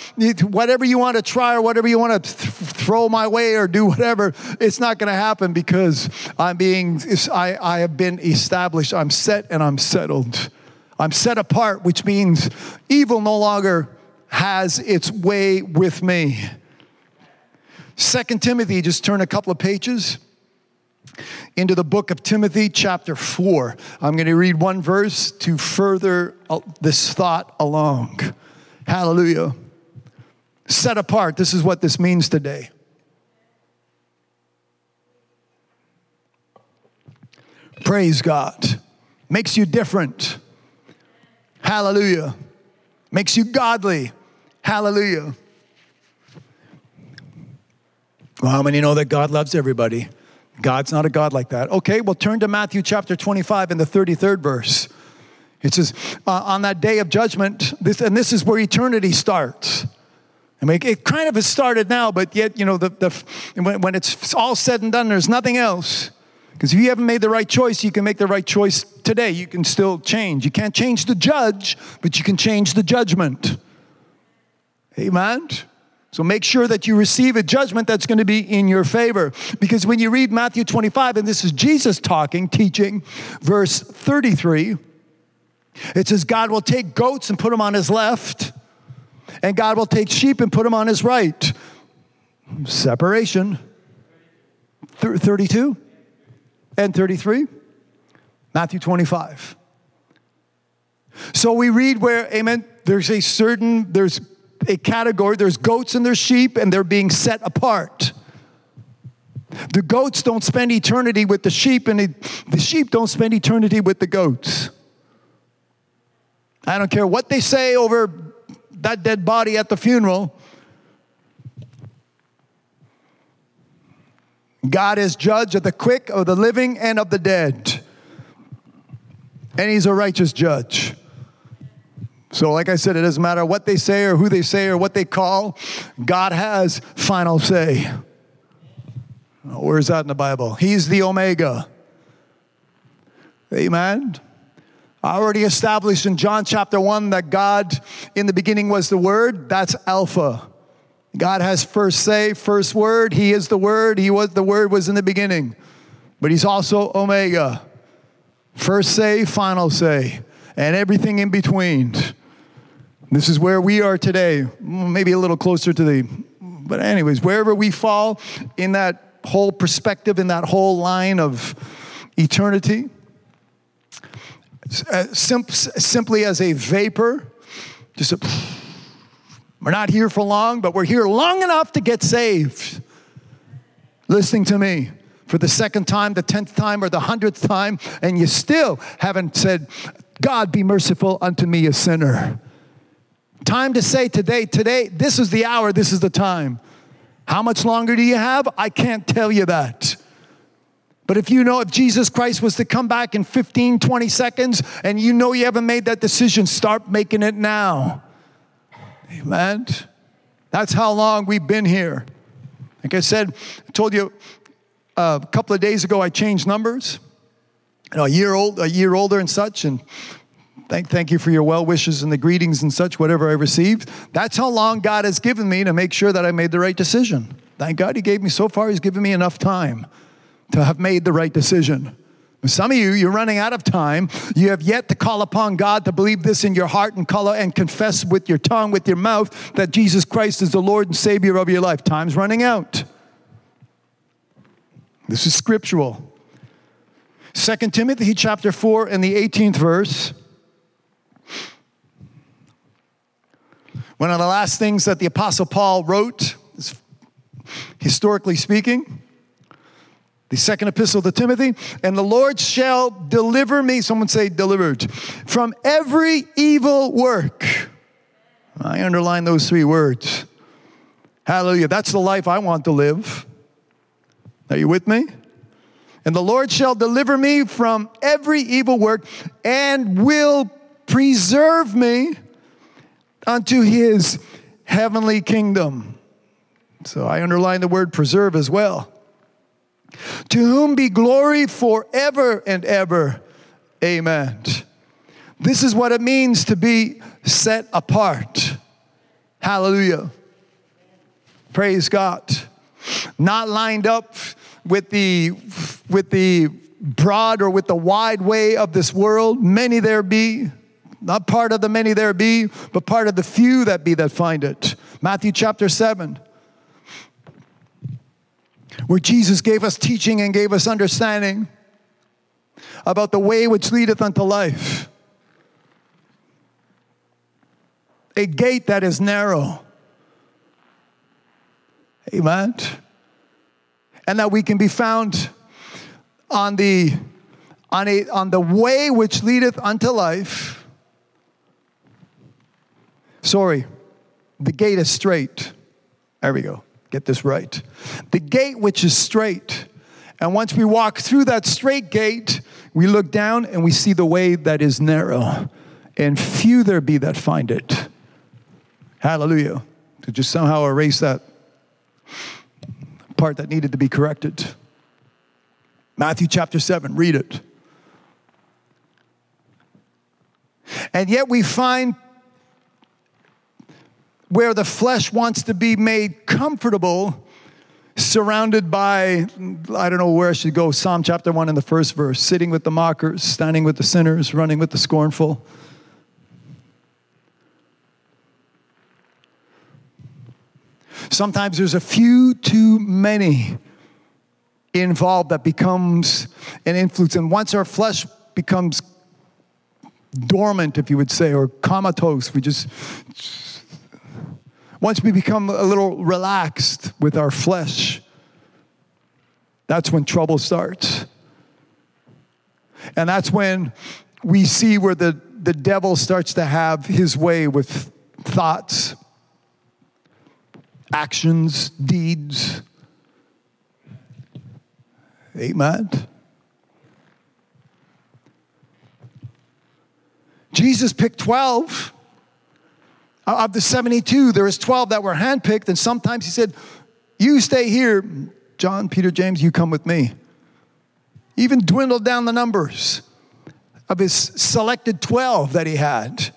[SPEAKER 2] whatever you want to try or whatever you want to th- throw my way or do whatever. It's not going to happen because I'm being, I, I have been established. I'm set and I'm settled. I'm set apart, which means evil no longer has its way with me. Second Timothy, just turn a couple of pages into the book of Timothy, chapter 4. I'm going to read one verse to further uh, this thought along. Hallelujah. Set apart. This is what this means today. Praise God. Makes you different. Hallelujah. Makes you godly. Hallelujah. Well, how many know that God loves everybody? God's not a God like that. Okay, well, turn to Matthew chapter 25 and the 33rd verse. It says, uh, on that day of judgment, this, and this is where eternity starts. I mean, it kind of has started now, but yet, you know, the, the, when, when it's all said and done, there's nothing else. Because if you haven't made the right choice, you can make the right choice today. You can still change. You can't change the judge, but you can change the judgment. Amen? So make sure that you receive a judgment that's going to be in your favor. Because when you read Matthew 25, and this is Jesus talking, teaching, verse 33, it says, God will take goats and put them on his left, and God will take sheep and put them on his right. Separation. 32 and 33. Matthew 25. So we read where, amen, there's a certain, there's a category, there's goats and there's sheep, and they're being set apart. The goats don't spend eternity with the sheep, and the sheep don't spend eternity with the goats. I don't care what they say over that dead body at the funeral. God is judge of the quick, of the living, and of the dead. And He's a righteous judge. So, like I said, it doesn't matter what they say or who they say or what they call, God has final say. Where's that in the Bible? He's the Omega. Amen. I already established in John chapter 1 that God in the beginning was the Word. That's Alpha. God has first say, first word. He is the Word. He was the Word was in the beginning. But He's also Omega. First say, final say, and everything in between. This is where we are today, maybe a little closer to the, but, anyways, wherever we fall in that whole perspective, in that whole line of eternity, uh, sim- simply as a vapor. Just a, we're not here for long, but we're here long enough to get saved. Listening to me for the second time, the tenth time, or the hundredth time, and you still haven't said, God be merciful unto me, a sinner. Time to say today, today, this is the hour, this is the time. How much longer do you have? I can't tell you that. But if you know if Jesus Christ was to come back in 15, 20 seconds and you know you haven't made that decision, start making it now. Amen. That's how long we've been here. Like I said, I told you uh, a couple of days ago I changed numbers. You know, a year old, a year older and such, and thank, thank you for your well wishes and the greetings and such, whatever I received. That's how long God has given me to make sure that I made the right decision. Thank God He gave me so far, He's given me enough time to have made the right decision. Some of you, you're running out of time. You have yet to call upon God to believe this in your heart and color and confess with your tongue, with your mouth, that Jesus Christ is the Lord and Savior of your life. Time's running out. This is scriptural. Second Timothy chapter 4 and the 18th verse. One of the last things that the Apostle Paul wrote, historically speaking, the second epistle to Timothy, and the Lord shall deliver me, someone say delivered, from every evil work. I underline those three words. Hallelujah. That's the life I want to live. Are you with me? And the Lord shall deliver me from every evil work and will preserve me unto his heavenly kingdom. So I underline the word preserve as well. To whom be glory forever and ever. Amen. This is what it means to be set apart. Hallelujah. Praise God. Not lined up with the with the broad or with the wide way of this world. Many there be, not part of the many there be, but part of the few that be that find it. Matthew chapter 7, where Jesus gave us teaching and gave us understanding about the way which leadeth unto life. A gate that is narrow. Amen. And that we can be found on the on a on the way which leadeth unto life Sorry, the gate is straight. There we go. Get this right. The gate which is straight. And once we walk through that straight gate, we look down and we see the way that is narrow. And few there be that find it. Hallelujah. To just somehow erase that part that needed to be corrected. Matthew chapter 7, read it. And yet we find where the flesh wants to be made comfortable, surrounded by, I don't know where I should go, Psalm chapter 1 in the first verse sitting with the mockers, standing with the sinners, running with the scornful. Sometimes there's a few too many involved that becomes an influence. And once our flesh becomes dormant, if you would say, or comatose, we just once we become a little relaxed with our flesh, that's when trouble starts. And that's when we see where the, the devil starts to have his way with thoughts, actions, deeds. Amen. Jesus picked 12 of the 72, there was 12 that were handpicked, and sometimes he said, You stay here, John, Peter, James, you come with me. Even dwindled down the numbers of his selected 12 that he had.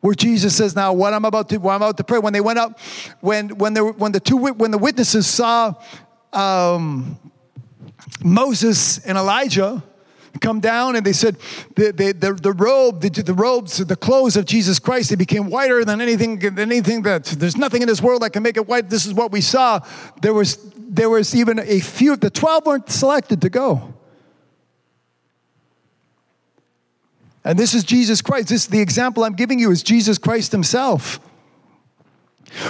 [SPEAKER 2] Where Jesus says, Now, what I'm about to, what I'm about to pray. When they went up, when, when, there, when, the, two, when the witnesses saw um, Moses and Elijah, come down and they said the, the, the, the robe, the, the robes, the clothes of Jesus Christ, they became whiter than anything, than anything that there's nothing in this world that can make it white. This is what we saw. There was, there was even a few, the 12 weren't selected to go. And this is Jesus Christ. This is the example I'm giving you is Jesus Christ himself.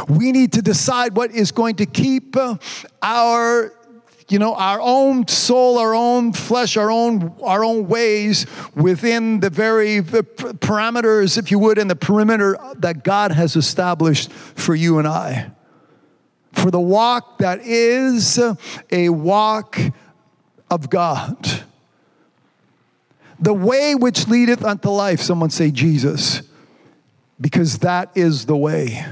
[SPEAKER 2] We need to decide what is going to keep uh, our you know, our own soul, our own flesh, our own, our own ways within the very parameters, if you would, and the perimeter that God has established for you and I. For the walk that is a walk of God. The way which leadeth unto life, someone say Jesus, because that is the way.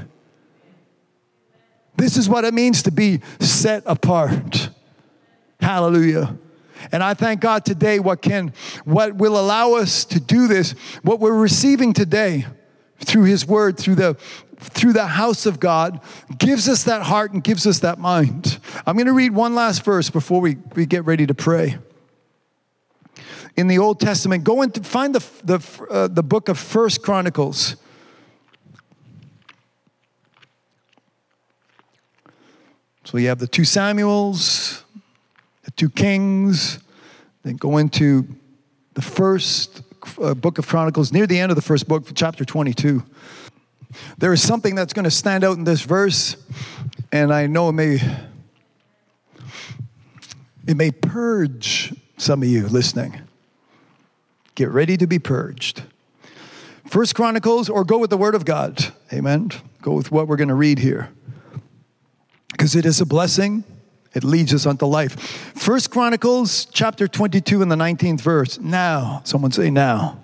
[SPEAKER 2] This is what it means to be set apart. Hallelujah. And I thank God today what can what will allow us to do this, what we're receiving today through his word, through the through the house of God, gives us that heart and gives us that mind. I'm going to read one last verse before we, we get ready to pray. In the Old Testament, go and find the, the, uh, the book of First Chronicles. So you have the two Samuels, two Kings, then go into the first uh, book of Chronicles, near the end of the first book, chapter 22. There is something that's going to stand out in this verse, and I know it may it may purge some of you listening. Get ready to be purged. First Chronicles, or go with the Word of God. Amen. Go with what we're going to read here. Because it is a blessing. It leads us unto life. First Chronicles chapter 22 and the 19th verse. Now. Someone say now.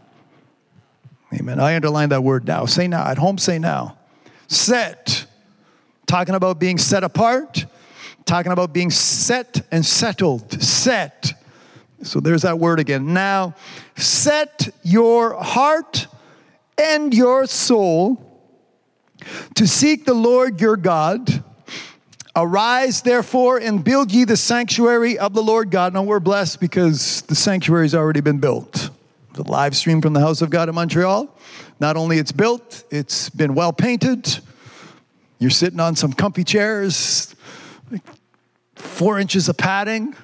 [SPEAKER 2] Amen. I underline that word now. Say now. At home, say now. Set. Talking about being set apart talking about being set and settled. Set. So there's that word again. Now, set your heart and your soul to seek the Lord your God. Arise, therefore, and build ye the sanctuary of the Lord God. Now, we're blessed because the sanctuary has already been built. The live stream from the house of God in Montreal. Not only it's built, it's been well painted. You're sitting on some comfy chairs four inches of padding.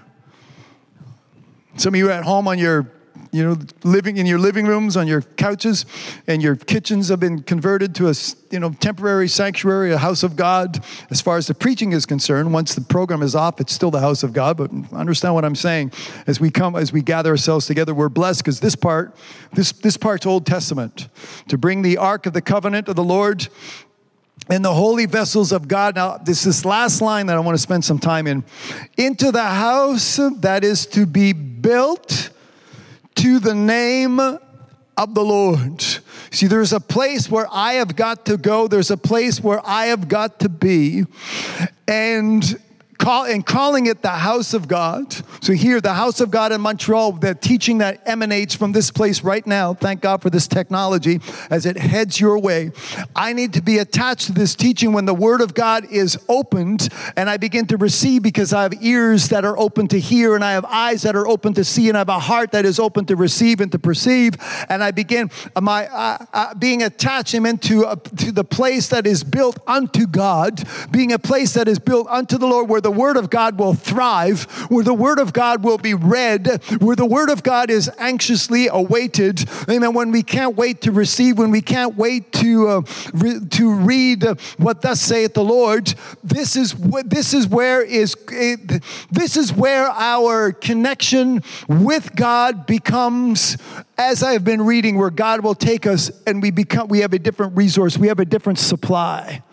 [SPEAKER 2] Some of you at home on your, you know, living in your living rooms, on your couches, and your kitchens have been converted to a, you know, temporary sanctuary, a house of God. As far as the preaching is concerned, once the program is off, it's still the house of God. But understand what I'm saying. As we come, as we gather ourselves together, we're blessed because this part, this this part's Old Testament, to bring the ark of the covenant of the Lord and the holy vessels of God. Now, this is last line that I want to spend some time in. Into the house that is to be built to the name of the Lord. See, there's a place where I have got to go, there's a place where I have got to be. And call, and calling it the house of God. So here, the house of God in Montreal, the teaching that emanates from this place right now. Thank God for this technology as it heads your way. I need to be attached to this teaching when the word of God is opened and I begin to receive because I have ears that are open to hear and I have eyes that are open to see and I have a heart that is open to receive and to perceive. And I begin my uh, uh, being attached him into a, to the place that is built unto God, being a place that is built unto the Lord where the the Word of God will thrive, where the Word of God will be read, where the Word of God is anxiously awaited. Amen. When we can't wait to receive, when we can't wait to uh, re- to read what thus saith the Lord, this is what this is where is it, this is where our connection with God becomes as I have been reading, where God will take us and we become we have a different resource, we have a different supply.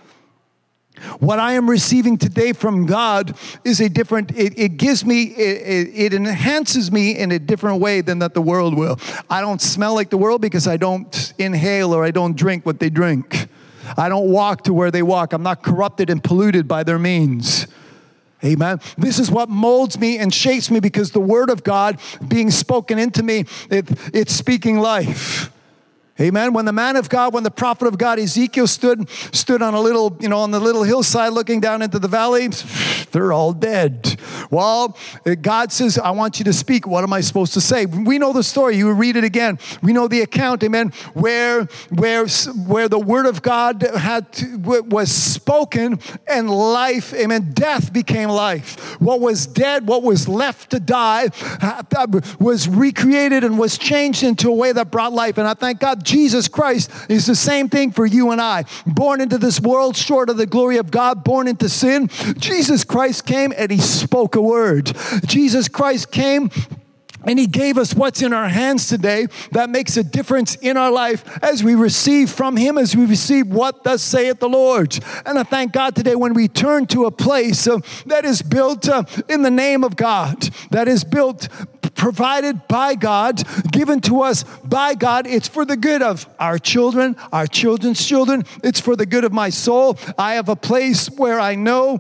[SPEAKER 2] What I am receiving today from God is a different, it, it gives me, it, it, enhances me in a different way than that the world will. I don't smell like the world because I don't inhale or I don't drink what they drink. I don't walk to where they walk. I'm not corrupted and polluted by their means. Amen. This is what molds me and shapes me because the word of God being spoken into me, it, it's speaking life. Amen. When the man of God, when the prophet of God Ezekiel stood stood on a little, you know, on the little hillside looking down into the valley, they're all dead. Well, uh, God says, I want you to speak. What am I supposed to say? We know the story. You read it again. We know the account, amen, where where where the word of God had to, was spoken and life, amen, death became life. What was dead, what was left to die, was recreated and was changed into a way that brought life. And I thank God Jesus Christ is the same thing for you and I. Born into this world short of the glory of God, born into sin, Jesus Christ came and he spoke a word. Jesus Christ came and he gave us what's in our hands today that makes a difference in our life as we receive from him, as we receive what thus saith the Lord. And I thank God today when we turn to a place uh, that is built uh, in the name of God, that is built provided by God, given to us by God. It's for the good of our children, our children's children. It's for the good of my soul. I have a place where I know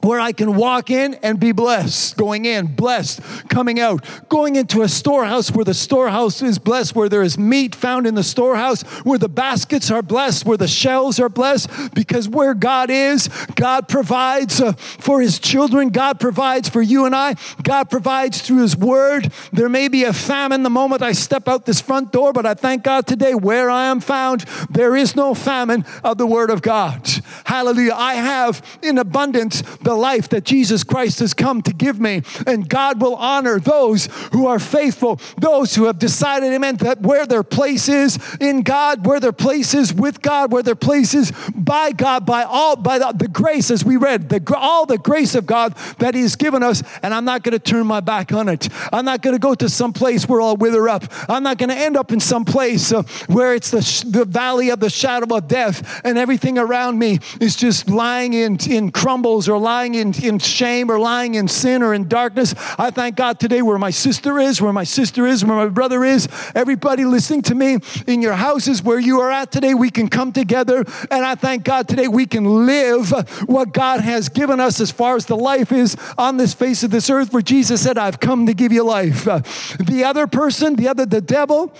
[SPEAKER 2] where I can walk in and be blessed, going in, blessed, coming out, going into a storehouse where the storehouse is blessed, where there is meat found in the storehouse, where the baskets are blessed, where the shelves are blessed, because where God is, God provides uh, for his children, God provides for you and I, God provides through his word. There may be a famine the moment I step out this front door, but I thank God today where I am found, there is no famine of the word of God. Hallelujah. I have in abundance the life that Jesus Christ has come to give me. And God will honor those who are faithful, those who have decided, amen, that where their place is in God, where their place is with God, where their place is by God, by all, by the, the grace, as we read, the, all the grace of God that He's given us. And I'm not going to turn my back on it. I'm not going to go to some place where I'll wither up. I'm not going to end up in some place uh, where it's the, sh- the valley of the shadow of death and everything around me is just lying in, in crumbles or lying in, in shame or lying in sin or in darkness. I thank God today where my sister is, where my sister is, where my brother is. Everybody listening to me in your houses where you are at today, we can come together. And I thank God today we can live what God has given us as far as the life is on this face of this earth, where Jesus said, I've come to give you life. The other person, the other, the devil,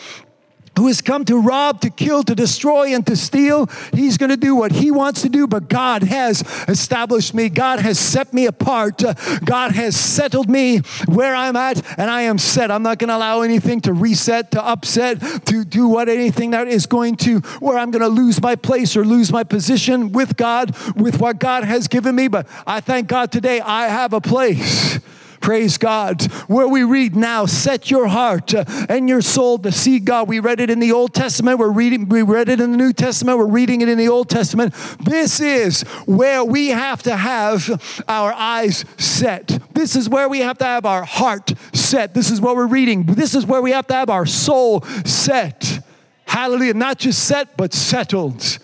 [SPEAKER 2] who has come to rob, to kill, to destroy, and to steal. He's going to do what he wants to do, but God has established me. God has set me apart. God has settled me where I'm at, and I am set. I'm not going to allow anything to reset, to upset, to do what anything that is going to, where I'm going to lose my place or lose my position with God, with what God has given me. But I thank God today I have a place. Praise God. Where we read now, set your heart uh, and your soul to see God. We read it in the Old Testament. We're reading, we read it in the New Testament. We're reading it in the Old Testament. This is where we have to have our eyes set. This is where we have to have our heart set. This is what we're reading. This is where we have to have our soul set. Hallelujah. Not just set, but settled.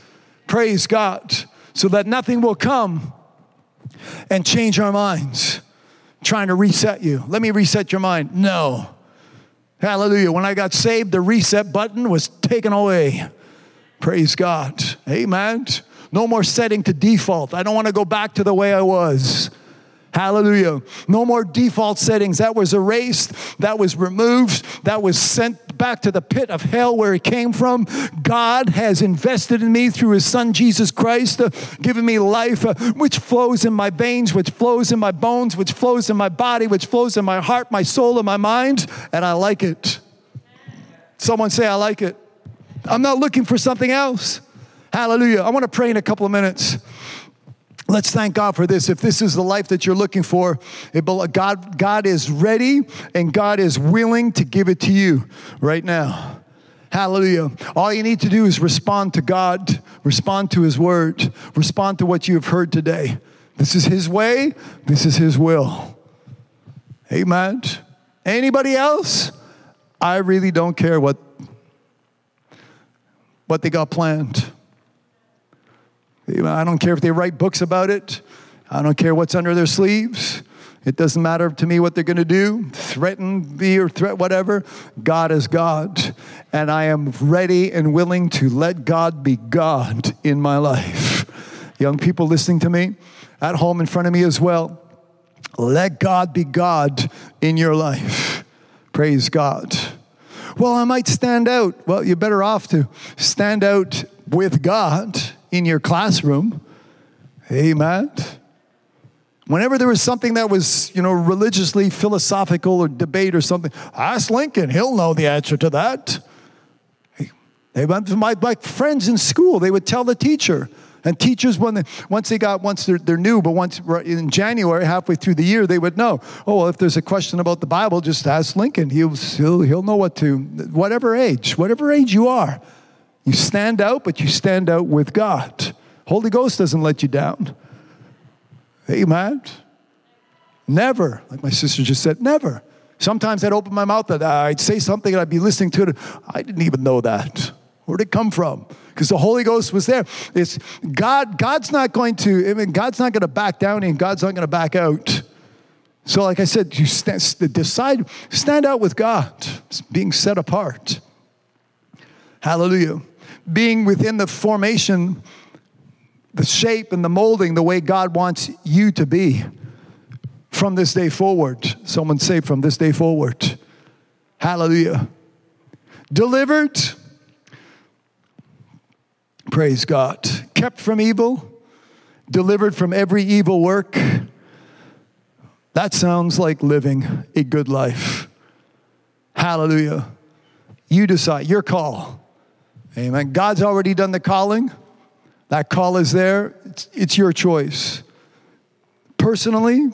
[SPEAKER 2] Praise God. So that nothing will come and change our minds trying to reset you. Let me reset your mind. No. Hallelujah. When I got saved, the reset button was taken away. Praise God. Amen. No more setting to default. I don't want to go back to the way I was. Hallelujah. No more default settings. That was erased. That was removed. That was sent back to the pit of hell where it came from. God has invested in me through his son Jesus Christ, uh, given me life, uh, which flows in my veins, which flows in my bones, which flows in my body, which flows in my heart, my soul, and my mind. And I like it. Someone say, I like it. I'm not looking for something else. Hallelujah. I want to pray in a couple of minutes. Let's thank God for this. If this is the life that you're looking for, God, God is ready and God is willing to give it to you right now. Hallelujah. All you need to do is respond to God, respond to His word, respond to what you have heard today. This is His way, this is His will. Amen. Anybody else? I really don't care what, what they got planned. I don't care if they write books about it. I don't care what's under their sleeves. It doesn't matter to me what they're going to do, threaten me or threat whatever. God is God. And I am ready and willing to let God be God in my life. Young people listening to me, at home in front of me as well, let God be God in your life. Praise God. Well, I might stand out. Well, you're better off to stand out with God in your classroom. Amen. Whenever there was something that was, you know, religiously philosophical or debate or something, ask Lincoln. He'll know the answer to that. They went to my, my friends in school. They would tell the teacher. And teachers, when they, once they got, once they're, they're new, but once in January, halfway through the year, they would know. Oh, well, if there's a question about the Bible, just ask Lincoln. He'll, he'll, he'll know what to, whatever age, whatever age you are. You stand out, but you stand out with God. Holy Ghost doesn't let you down. Amen. Never, like my sister just said, never. Sometimes I'd open my mouth and I'd say something and I'd be listening to it. I didn't even know that. Where'd it come from? Because the Holy Ghost was there. It's God, God's not going to, I mean, God's not going to back down and God's not going to back out. So, like I said, you stand, decide, stand out with God, it's being set apart. Hallelujah being within the formation, the shape, and the molding the way God wants you to be from this day forward. Someone say, from this day forward. Hallelujah. Delivered. Praise God. Kept from evil. Delivered from every evil work. That sounds like living a good life. Hallelujah. You decide, your call. Amen. God's already done the calling. That call is there, it's, it's your choice. Personally,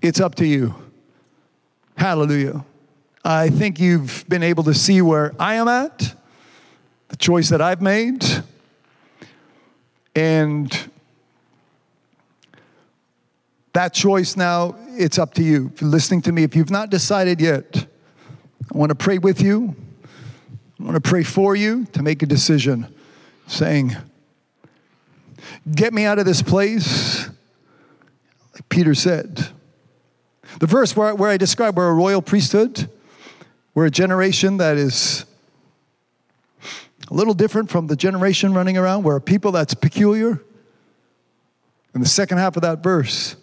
[SPEAKER 2] it's up to you. Hallelujah. I think you've been able to see where I am at, the choice that I've made, and that choice now, it's up to you. If you're listening to me, if you've not decided yet, I want to pray with you. I want to pray for you to make a decision saying, Get me out of this place, like Peter said. The verse where, where I describe we're a royal priesthood, we're a generation that is a little different from the generation running around. We're a people that's peculiar. In the second half of that verse,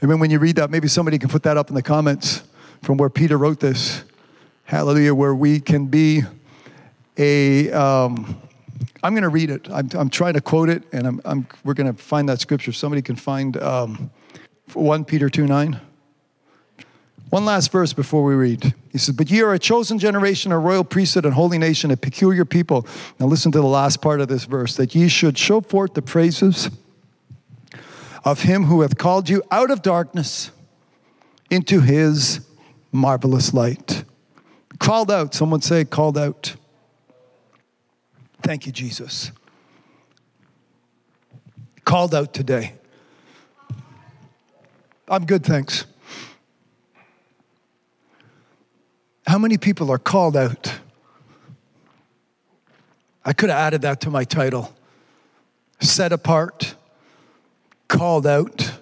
[SPEAKER 2] and when you read that, maybe somebody can put that up in the comments from where Peter wrote this. Hallelujah, where we can be a. Um, I'm going to read it. I'm, I'm, trying to quote it, and I'm, I'm, we're going to find that scripture. Somebody can find um, 1 Peter 2 9. One last verse before we read. He says, But ye are a chosen generation, a royal priesthood, and holy nation, a peculiar people. Now listen to the last part of this verse that ye should show forth the praises of him who hath called you out of darkness into his marvelous light. Called out. Someone say, called out. Thank you, Jesus. Called out today. I'm good, thanks. How many people are called out? I could have added that to my title set apart, called out.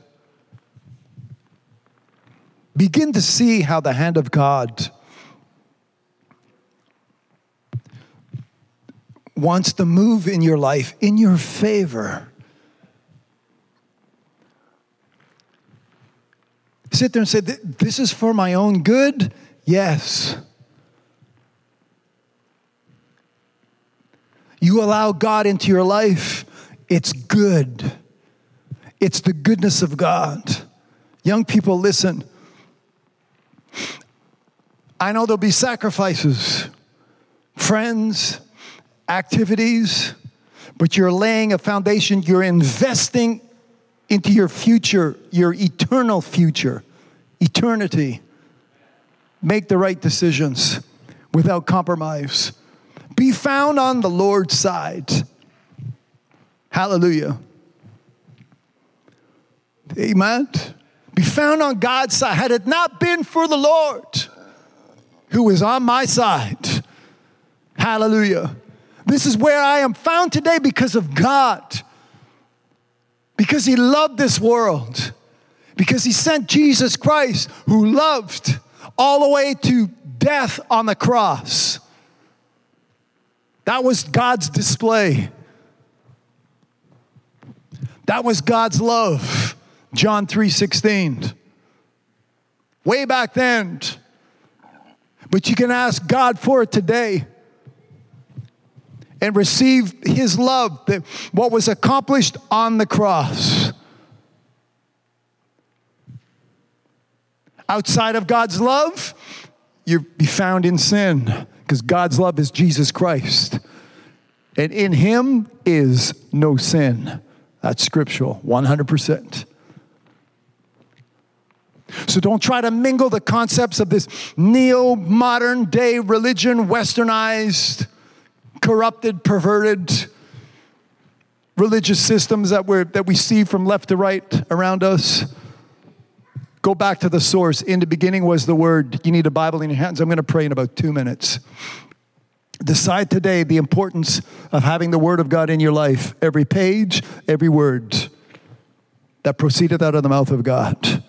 [SPEAKER 2] Begin to see how the hand of God wants to move in your life in your favor. Sit there and say, This is for my own good? Yes. You allow God into your life, it's good. It's the goodness of God. Young people, listen. I know there'll be sacrifices, friends, activities, but you're laying a foundation, you're investing into your future, your eternal future, eternity. Make the right decisions without compromise. Be found on the Lord's side. Hallelujah. Amen. Be found on God's side. Had it not been for the Lord who is on my side, hallelujah. This is where I am found today because of God, because He loved this world, because He sent Jesus Christ, who loved all the way to death on the cross. That was God's display. That was God's love. John 3:16. Way back then. But you can ask God for it today and receive his love that what was accomplished on the cross. Outside of God's love, you'll be found in sin because God's love is Jesus Christ. And in him is no sin. That's scriptural, 100%. So don't try to mingle the concepts of this neo modern day religion, westernized, corrupted, perverted religious systems that, we that we see from left to right around us. Go back to the source. In the beginning was the Word. You need a Bible in your hands. I'm going to pray in about two minutes. Decide today the importance of having the Word of God in your life. Every page, every word that proceedeth out of the mouth of God.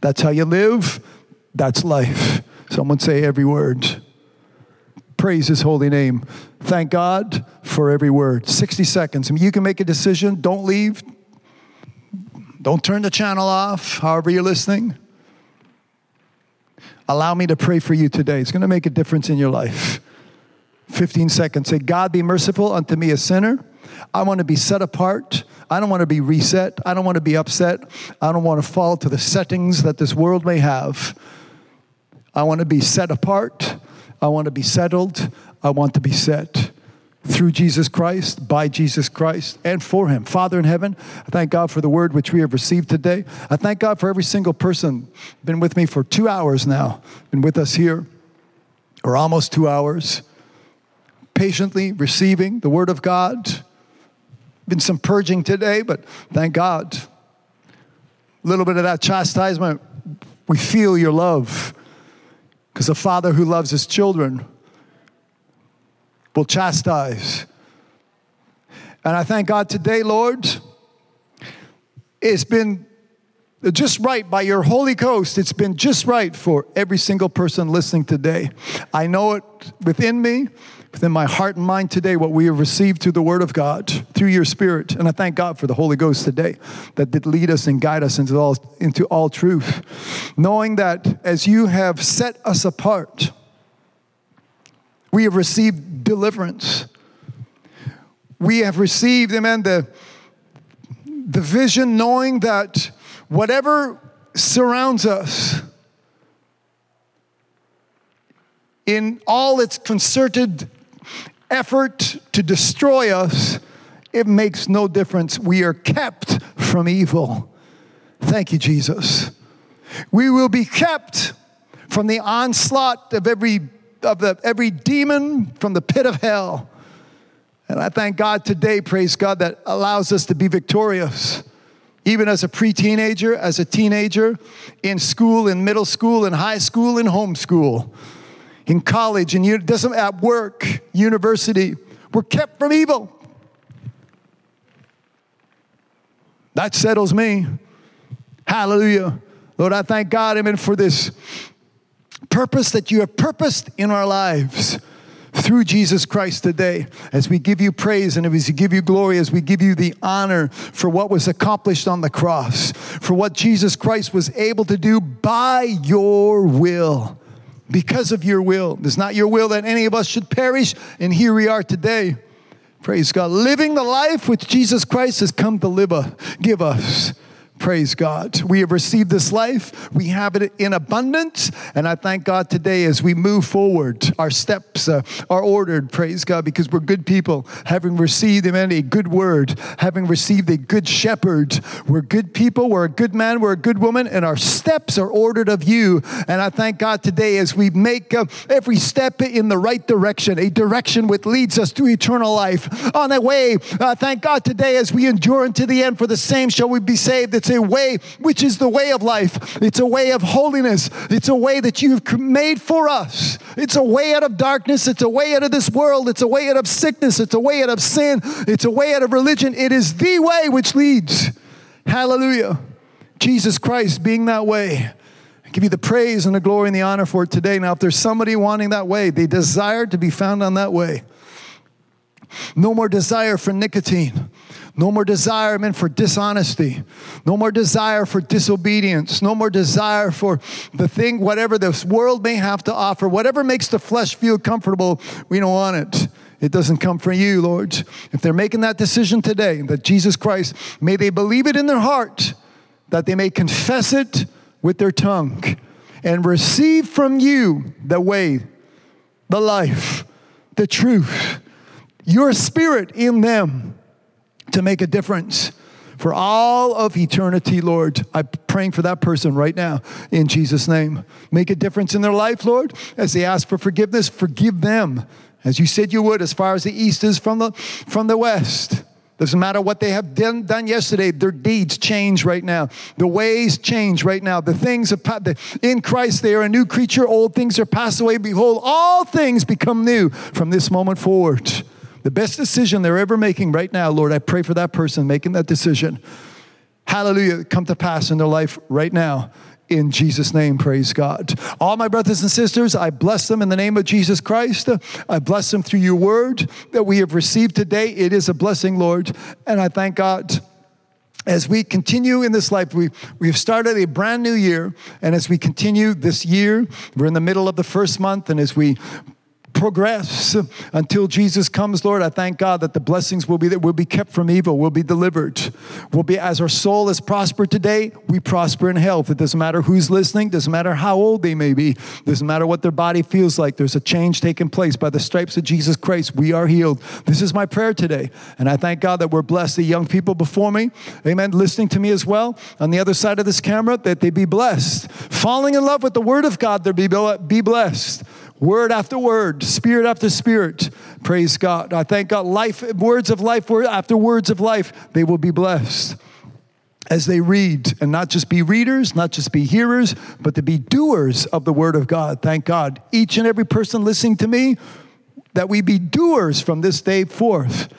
[SPEAKER 2] That's how you live. That's life. Someone say every word. Praise his holy name. Thank God for every word. 60 seconds. I mean, you can make a decision. Don't leave. Don't turn the channel off, however you're listening. Allow me to pray for you today. It's going to make a difference in your life. 15 seconds. Say, God, be merciful unto me, a sinner. I want to be set apart. I don't want to be reset. I don't want to be upset. I don't want to fall to the settings that this world may have. I want to be set apart. I want to be settled. I want to be set. through Jesus Christ, by Jesus Christ, and for Him. Father in heaven, I thank God for the word which we have received today. I thank God for every single person been with me for two hours now, been with us here, or almost two hours, patiently receiving the word of God. Been some purging today, but thank God. A little bit of that chastisement. We feel your love because a father who loves his children will chastise. And I thank God today, Lord, it's been just right by your Holy Ghost. It's been just right for every single person listening today. I know it within me, within my heart and mind today, what we have received through the Word of God, through your Spirit. And I thank God for the Holy Ghost today that did lead us and guide us into all, into all truth. Knowing that as you have set us apart, we have received deliverance. We have received, amen, the, the vision knowing that whatever surrounds us, in all its concerted effort to destroy us, it makes no difference. We are kept from evil. Thank you, Jesus. We will be kept from the onslaught of every of the, every demon from the pit of hell. And I thank God today, praise God, that allows us to be victorious. Even as a pre teenager, as a teenager, in school, in middle school, in high school, in homeschool, in college, and at work, university, we're kept from evil. That settles me. Hallelujah. Lord, I thank God, amen, for this purpose that you have purposed in our lives through Jesus Christ today. As we give you praise and as we give you glory, as we give you the honor for what was accomplished on the cross, for what Jesus Christ was able to do by your will. Because of your will. It's not your will that any of us should perish, and here we are today. Praise God. Living the life which Jesus Christ has come to live, give us. Praise God. We have received this life. We have it in abundance. And I thank God today as we move forward, our steps uh, are ordered. Praise God, because we're good people, having received amen, a good word, having received a good shepherd. We're good people. We're a good man. We're a good woman. And our steps are ordered of you. And I thank God today as we make uh, every step in the right direction, a direction which leads us to eternal life. On a way, uh, thank God today as we endure unto the end, for the same shall we be saved. It's a way which is the way of life. It's a way of holiness. It's a way that you've made for us. It's a way out of darkness. It's a way out of this world. It's a way out of sickness. It's a way out of sin. It's a way out of religion. It is the way which leads. Hallelujah. Jesus Christ being that way. I give you the praise and the glory and the honor for it today. Now, if there's somebody wanting that way, they desire to be found on that way. No more desire for nicotine. No more desire, for dishonesty. No more desire for disobedience. No more desire for the thing, whatever this world may have to offer. Whatever makes the flesh feel comfortable, we don't want it. It doesn't come from you, Lord. If they're making that decision today, that Jesus Christ, may they believe it in their heart, that they may confess it with their tongue, and receive from you the way, the life, the truth, your spirit in them to make a difference for all of eternity, Lord. I'm praying for that person right now in Jesus' name. Make a difference in their life, Lord. As they ask for forgiveness, forgive them as you said you would, as far as the east is from the, from the west. Doesn't matter what they have done, done yesterday, their deeds change right now. The ways change right now. The things of, in Christ, they are a new creature. Old things are passed away. Behold, all things become new from this moment forward. The best decision they're ever making right now, Lord, I pray for that person making that decision. Hallelujah, come to pass in their life right now. In Jesus' name, praise God. All my brothers and sisters, I bless them in the name of Jesus Christ. I bless them through your word that we have received today. It is a blessing, Lord. And I thank God as we continue in this life, we, we've started a brand new year. And as we continue this year, we're in the middle of the first month. And as we progress until Jesus comes, Lord. I thank God that the blessings will be that we'll be kept from evil, we'll be delivered. We'll be as our soul is prospered today, we prosper in health. It doesn't matter who's listening, doesn't matter how old they may be, doesn't matter what their body feels like. There's a change taking place by the stripes of Jesus Christ. We are healed. This is my prayer today. And I thank God that we're blessed. The young people before me, amen, listening to me as well on the other side of this camera, that they be blessed. Falling in love with the Word of God, they be blessed word after word, spirit after spirit. Praise God. I thank God. Life, words of life, word after words of life, they will be blessed as they read and not just be readers, not just be hearers, but to be doers of the word of God. Thank God. Each and every person listening to me, that we be doers from this day forth.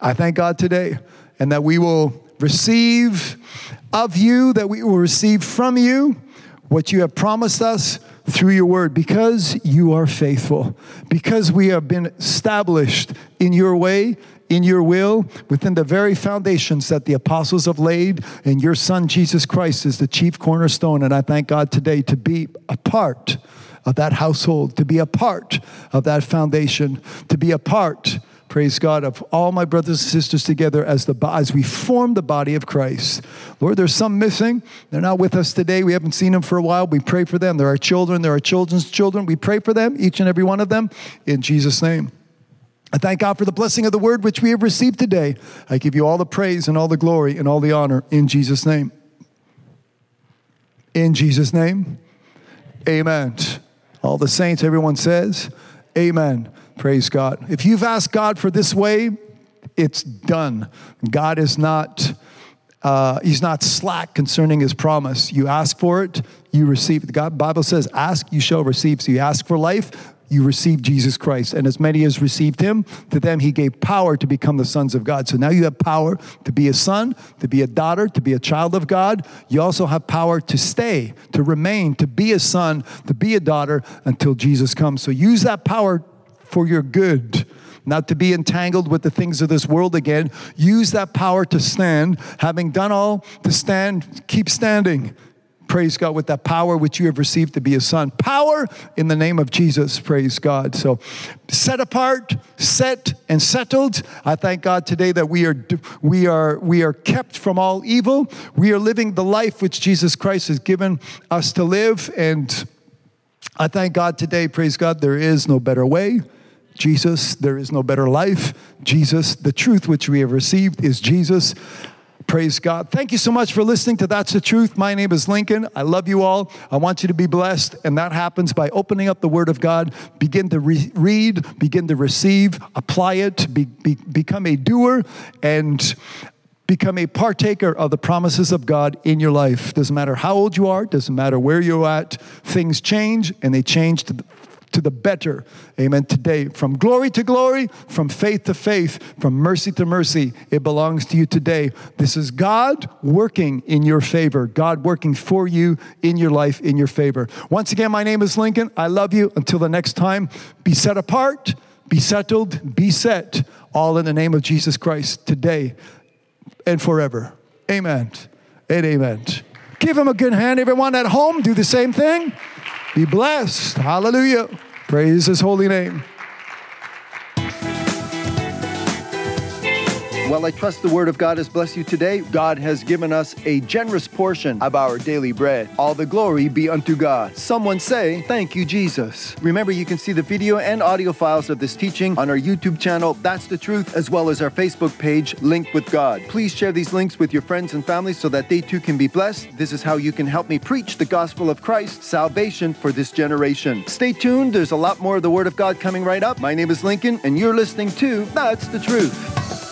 [SPEAKER 2] I thank God today, and that we will receive of you, that we will receive from you what you have promised us through your word because you are faithful, because we have been established in your way, in your will, within the very foundations that the apostles have laid, and your son Jesus Christ is the chief cornerstone. And I thank God today to be a part of that household, to be a part of that foundation, to be a part praise God, of all my brothers and sisters together as, the, as we form the body of Christ. Lord, there's some missing. They're not with us today. We haven't seen them for a while. We pray for them. There are children, there are children's children. We pray for them, each and every one of them, in Jesus' name. I thank God for the blessing of the word which we have received today. I give you all the praise and all the glory and all the honor in Jesus' name. In Jesus' name, amen. All the saints, everyone says, amen. Praise God. If you've asked God for this way, it's done. God is not. Uh, he's not slack concerning his promise. You ask for it, you receive. The Bible says, "Ask, you shall receive." So you ask for life, you receive Jesus Christ. And as many as received him, to them he gave power to become the sons of God. So now you have power to be a son, to be a daughter, to be a child of God. You also have power to stay, to remain, to be a son, to be a daughter until Jesus comes. So use that power for your good, not to be entangled with the things of this world again. Use that power to stand. Having done all to stand, keep standing. Praise God with that power which you have received to be a son. Power in the name of Jesus. Praise God. So set apart, set and settled. I thank God today that we are we are we are kept from all evil. We are living the life which Jesus Christ has given us to live and I thank God today, praise God, there is no better way. Jesus, there is no better life. Jesus, the truth which we have received is Jesus. Praise God. Thank you so much for listening to That's the Truth. My name is Lincoln. I love you all. I want you to be blessed. And that happens by opening up the Word of God, begin to re- read, begin to receive, apply it, be, be, become a doer, and become a partaker of the promises of God in your life. Doesn't matter how old you are, doesn't matter where you're at, things change and they change to the, to the better. Amen. Today, from glory to glory, from faith to faith, from mercy to mercy, it belongs to you today. This is God working in your favor, God working for you in your life, in your favor. Once again, my name is Lincoln. I love you. Until the next time, be set apart, be settled, be set, all in the name of Jesus Christ today and forever. Amen and amen. Give him a good hand, everyone at home. Do the same thing. Be blessed. Hallelujah. Praise his holy name.
[SPEAKER 1] Well, I trust the word of God has blessed you today. God has given us a generous portion of our daily bread. All the glory be unto God. Someone say, Thank you, Jesus. Remember, you can see the video and audio files of this teaching on our YouTube channel, That's the Truth, as well as our Facebook page, Linked with God. Please share these links with your friends and family so that they too can be blessed. This is how you can help me preach the gospel of Christ, salvation for this generation. Stay tuned, there's a lot more of the Word of God coming right up. My name is Lincoln, and you're listening to That's the Truth.